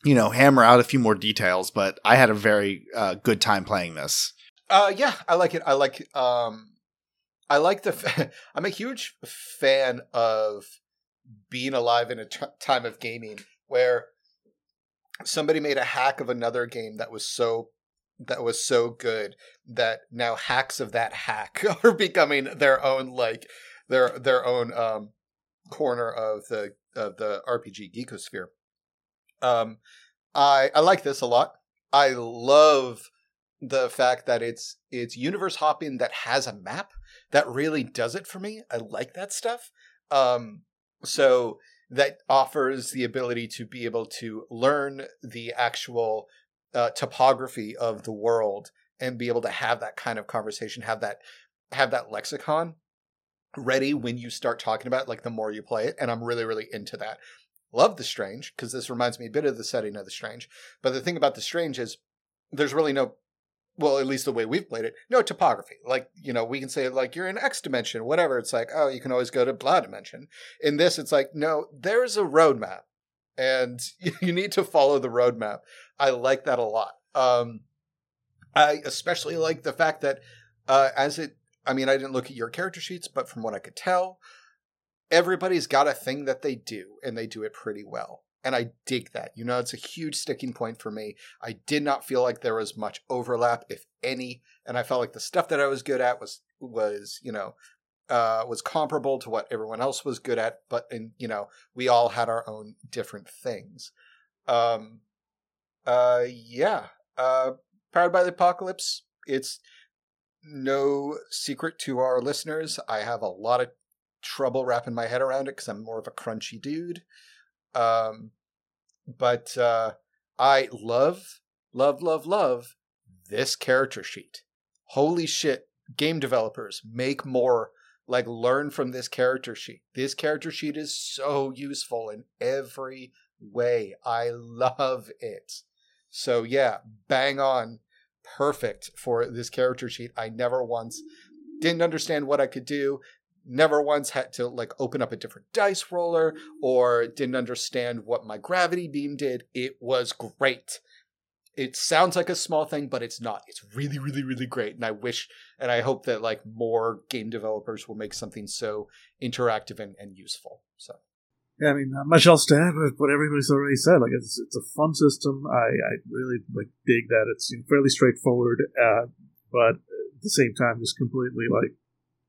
Speaker 2: you know, hammer out a few more details. But I had a very uh, good time playing this.
Speaker 3: Uh, yeah, I like it. I like um, I like the. F- I'm a huge fan of being alive in a t- time of gaming where somebody made a hack of another game that was so that was so good that now hacks of that hack are becoming their own like their their own um corner of the of the RPG geekosphere. Um I I like this a lot. I love the fact that it's it's universe hopping that has a map that really does it for me. I like that stuff. Um so that offers the ability to be able to learn the actual uh, topography of the world and be able to have that kind of conversation, have that have that lexicon ready when you start talking about it, like the more you play it. And I'm really, really into that. Love the strange because this reminds me a bit of the setting of the strange. But the thing about the strange is there's really no well, at least the way we've played it, no topography. Like, you know, we can say like you're in X dimension, whatever. It's like, oh, you can always go to blah dimension. In this, it's like, no, there's a roadmap and you need to follow the roadmap. I like that a lot. Um, I especially like the fact that uh, as it, I mean, I didn't look at your character sheets, but from what I could tell, everybody's got a thing that they do, and they do it pretty well. And I dig that. You know, it's a huge sticking point for me. I did not feel like there was much overlap, if any, and I felt like the stuff that I was good at was was you know uh, was comparable to what everyone else was good at, but and you know we all had our own different things. Um, uh, yeah, uh, powered by the apocalypse. It's no secret to our listeners. I have a lot of trouble wrapping my head around it because I'm more of a crunchy dude. Um, but uh, I love, love, love, love this character sheet. Holy shit! Game developers make more like learn from this character sheet. This character sheet is so useful in every way. I love it. So yeah, bang on. Perfect for this character sheet. I never once didn't understand what I could do. Never once had to like open up a different dice roller or didn't understand what my gravity beam did. It was great it sounds like a small thing, but it's not. It's really, really, really great. And I wish and I hope that like more game developers will make something so interactive and, and useful. So
Speaker 4: yeah, I mean, not much else to add with what everybody's already said. Like, it's it's a fun system. I, I really like dig that it's you know, fairly straightforward, uh, but at the same time just completely like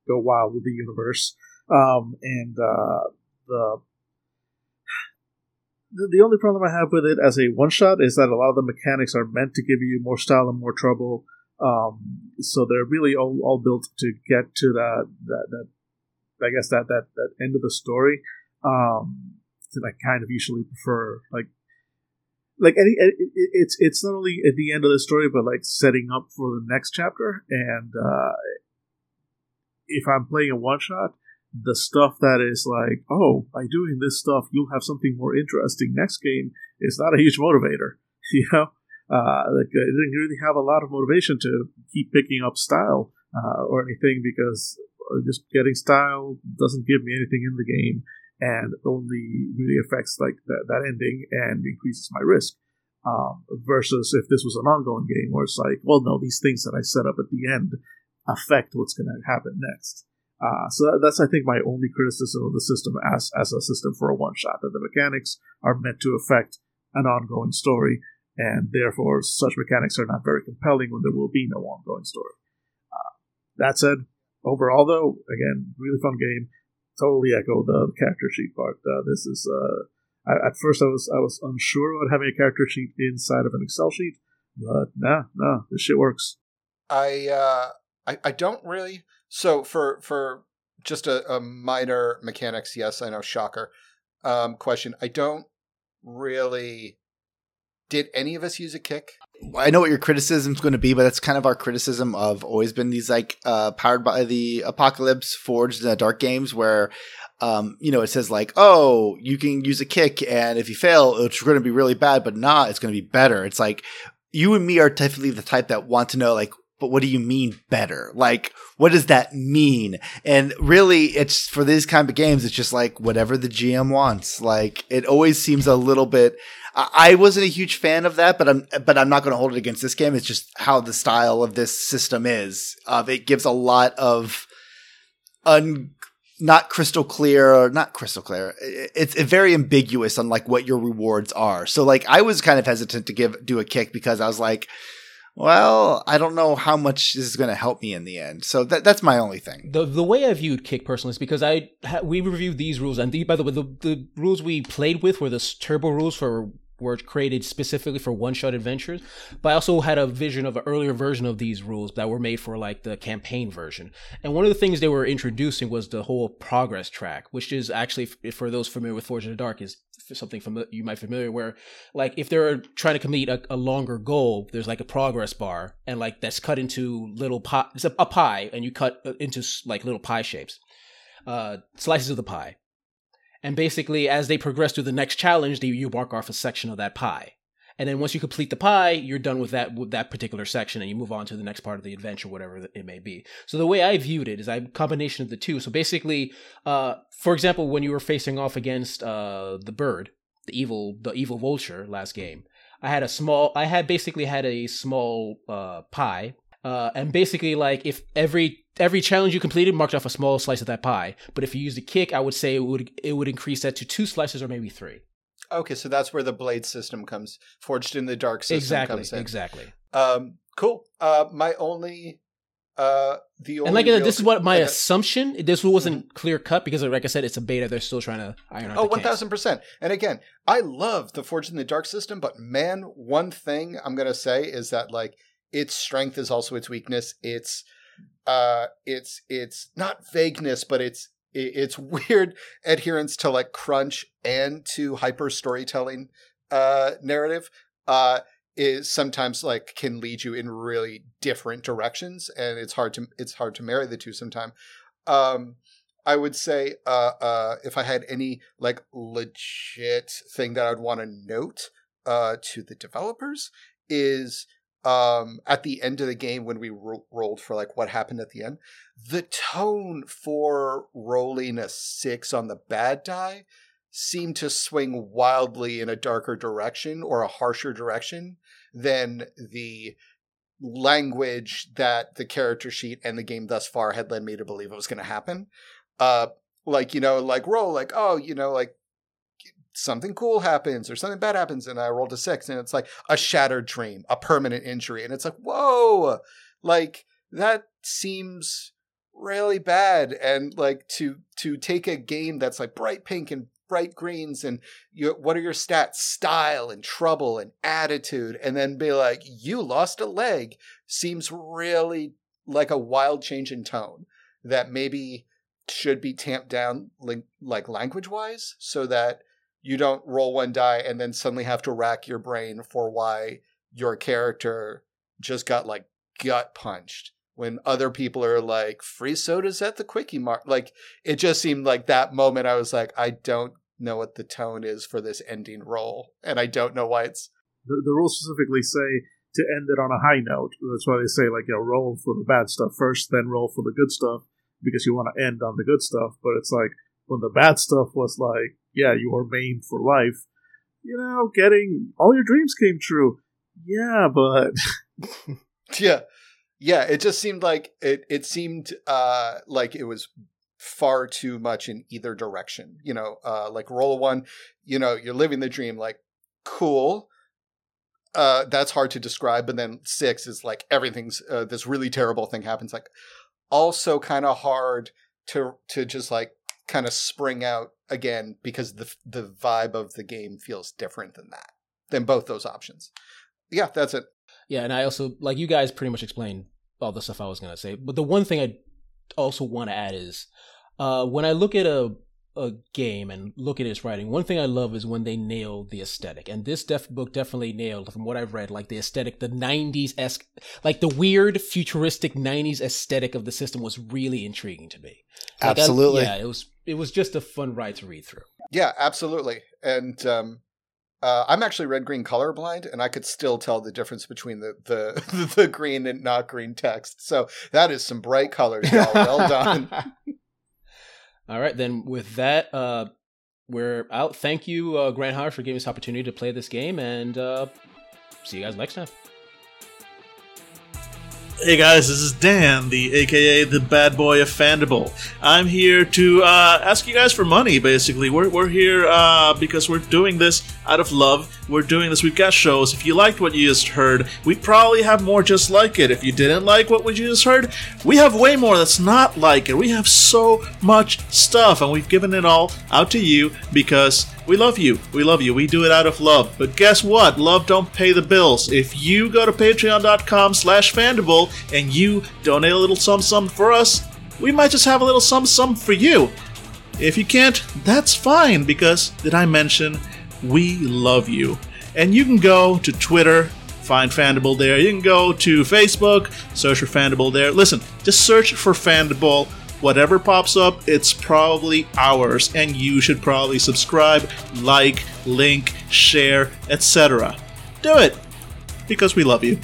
Speaker 4: go wild with the universe. Um, and uh, the the only problem I have with it as a one shot is that a lot of the mechanics are meant to give you more style and more trouble. Um, so they're really all, all built to get to that that that I guess that that that end of the story. Um, that I kind of usually prefer like like any it's it's not only at the end of the story but like setting up for the next chapter and uh, if i'm playing a one shot the stuff that is like oh by doing this stuff you'll have something more interesting next game is not a huge motivator you know uh, like i didn't really have a lot of motivation to keep picking up style uh, or anything because just getting style doesn't give me anything in the game and only really affects like that, that ending and increases my risk. Um, versus if this was an ongoing game where it's like, well, no, these things that I set up at the end affect what's going to happen next. Uh, so that, that's, I think, my only criticism of the system as as a system for a one shot. That the mechanics are meant to affect an ongoing story, and therefore such mechanics are not very compelling when there will be no ongoing story. Uh, that said, overall, though, again, really fun game totally echo the character sheet part. Uh, this is uh, I, at first I was I was unsure about having a character sheet inside of an Excel sheet, but nah, nah, this shit works.
Speaker 3: I uh, I I don't really. So for for just a, a minor mechanics, yes, I know, shocker. Um, question: I don't really. Did any of us use a kick?
Speaker 2: I know what your criticism is going to be, but that's kind of our criticism of always been these like uh, powered by the apocalypse forged in the dark games where um, you know, it says like, oh, you can use a kick, and if you fail, it's going to be really bad, but not, it's going to be better. It's like you and me are definitely the type that want to know, like, but what do you mean better? Like, what does that mean? And really, it's for these kind of games, it's just like whatever the GM wants. Like, it always seems a little bit I wasn't a huge fan of that, but I'm but I'm not going to hold it against this game. It's just how the style of this system is. Of uh, it gives a lot of un not crystal clear or not crystal clear. It's, it's very ambiguous on like what your rewards are. So like I was kind of hesitant to give do a kick because I was like, well, I don't know how much this is going to help me in the end. So that, that's my only thing.
Speaker 1: The the way I viewed kick personally is because I we reviewed these rules, and the, by the way, the, the rules we played with were the turbo rules for were created specifically for one shot adventures, but I also had a vision of an earlier version of these rules that were made for like the campaign version. And one of the things they were introducing was the whole progress track, which is actually for those familiar with Forged in the Dark is something you might familiar where like if they're trying to complete a, a, longer goal, there's like a progress bar and like that's cut into little pie, it's a, a pie and you cut uh, into like little pie shapes, uh, slices of the pie and basically, as they progress through the next challenge, they, you mark off a section of that pie. And then once you complete the pie, you're done with that with that particular section, and you move on to the next part of the adventure, whatever it may be. So the way I viewed it is a combination of the two. So basically, uh, for example, when you were facing off against uh, the bird, the evil the evil vulture last game, I had a small, I had basically had a small uh, pie uh, and basically, like if every every challenge you completed marked off a small slice of that pie, but if you used a kick, I would say it would it would increase that to two slices or maybe three.
Speaker 3: Okay, so that's where the blade system comes, forged in the dark system
Speaker 1: exactly,
Speaker 3: comes in.
Speaker 1: Exactly.
Speaker 3: Um, cool. Uh, my only uh, the only
Speaker 1: and like this is what my assumption. This wasn't mm-hmm. clear cut because, like I said, it's a beta. They're still trying to iron out.
Speaker 3: oh Oh, one thousand percent. And again, I love the Forged in the Dark system, but man, one thing I'm gonna say is that like its strength is also its weakness. It's uh it's it's not vagueness, but it's it's weird adherence to like crunch and to hyper storytelling uh narrative uh is sometimes like can lead you in really different directions and it's hard to it's hard to marry the two sometimes um i would say uh uh if i had any like legit thing that i'd want to note uh to the developers is um at the end of the game when we ro- rolled for like what happened at the end the tone for rolling a 6 on the bad die seemed to swing wildly in a darker direction or a harsher direction than the language that the character sheet and the game thus far had led me to believe it was going to happen. Uh like you know like roll like oh you know like something cool happens or something bad happens and I rolled a six and it's like a shattered dream, a permanent injury. And it's like, whoa, like that seems really bad and like to to take a game that's like bright pink and bright greens and you, what are your stats style and trouble and attitude and then be like you lost a leg seems really like a wild change in tone that maybe should be tamped down like language wise so that you don't roll one die and then suddenly have to rack your brain for why your character just got like gut punched when other people are like free sodas at the quickie mart like it just seemed like that moment i was like i don't know what the tone is for this ending roll and i don't know why it's
Speaker 4: The, the rules specifically say to end it on a high note. That's why they say like you know, roll for the bad stuff first, then roll for the good stuff because you want to end on the good stuff. But it's like when the bad stuff was like, yeah, you are maimed for life. You know, getting all your dreams came true. Yeah, but
Speaker 3: yeah yeah it just seemed like it it seemed uh like it was far too much in either direction you know uh like roll one you know you're living the dream like cool uh that's hard to describe but then six is like everything's uh, this really terrible thing happens like also kind of hard to to just like kind of spring out again because the the vibe of the game feels different than that than both those options yeah that's it
Speaker 1: Yeah, and I also like you guys pretty much explained all the stuff I was gonna say. But the one thing I also want to add is uh, when I look at a a game and look at his writing, one thing I love is when they nail the aesthetic. And this def- book definitely nailed, from what I've read, like the aesthetic, the '90s esque, like the weird futuristic '90s aesthetic of the system was really intriguing to me. Like, I-
Speaker 2: Absolutely.
Speaker 1: yeah, it was it was just a fun ride to read through.
Speaker 3: Yeah, absolutely. And um, uh, I'm actually red green colorblind, and I could still tell the difference between the the the green and not green text. So that is some bright colors, y'all. Well done.
Speaker 1: All right, then with that, uh, we're out. Thank you, uh, Grant Howard, for giving us the opportunity to play this game, and uh, see you guys next time.
Speaker 4: Hey guys, this is Dan, the AKA the bad boy of Fandible. I'm here to uh, ask you guys for money. Basically, we're we're here uh, because we're doing this out of love. We're doing this. We've got shows. If you liked what you just heard, we probably have more just like it. If you didn't like what we just heard, we have way more that's not like it. We have so much stuff, and we've given it all out to you because we love you. We love you. We do it out of love. But guess what? Love don't pay the bills. If you go to patreon.com slash fandible and you donate a little sum sum for us, we might just have a little sum sum for you. If you can't, that's fine because did I mention we love you? And you can go to Twitter, find Fandible there. You can go to Facebook, search for Fandible there. Listen, just search for Fandible. Whatever pops up, it's probably ours, and you should probably subscribe, like, link, share, etc. Do it because we love you.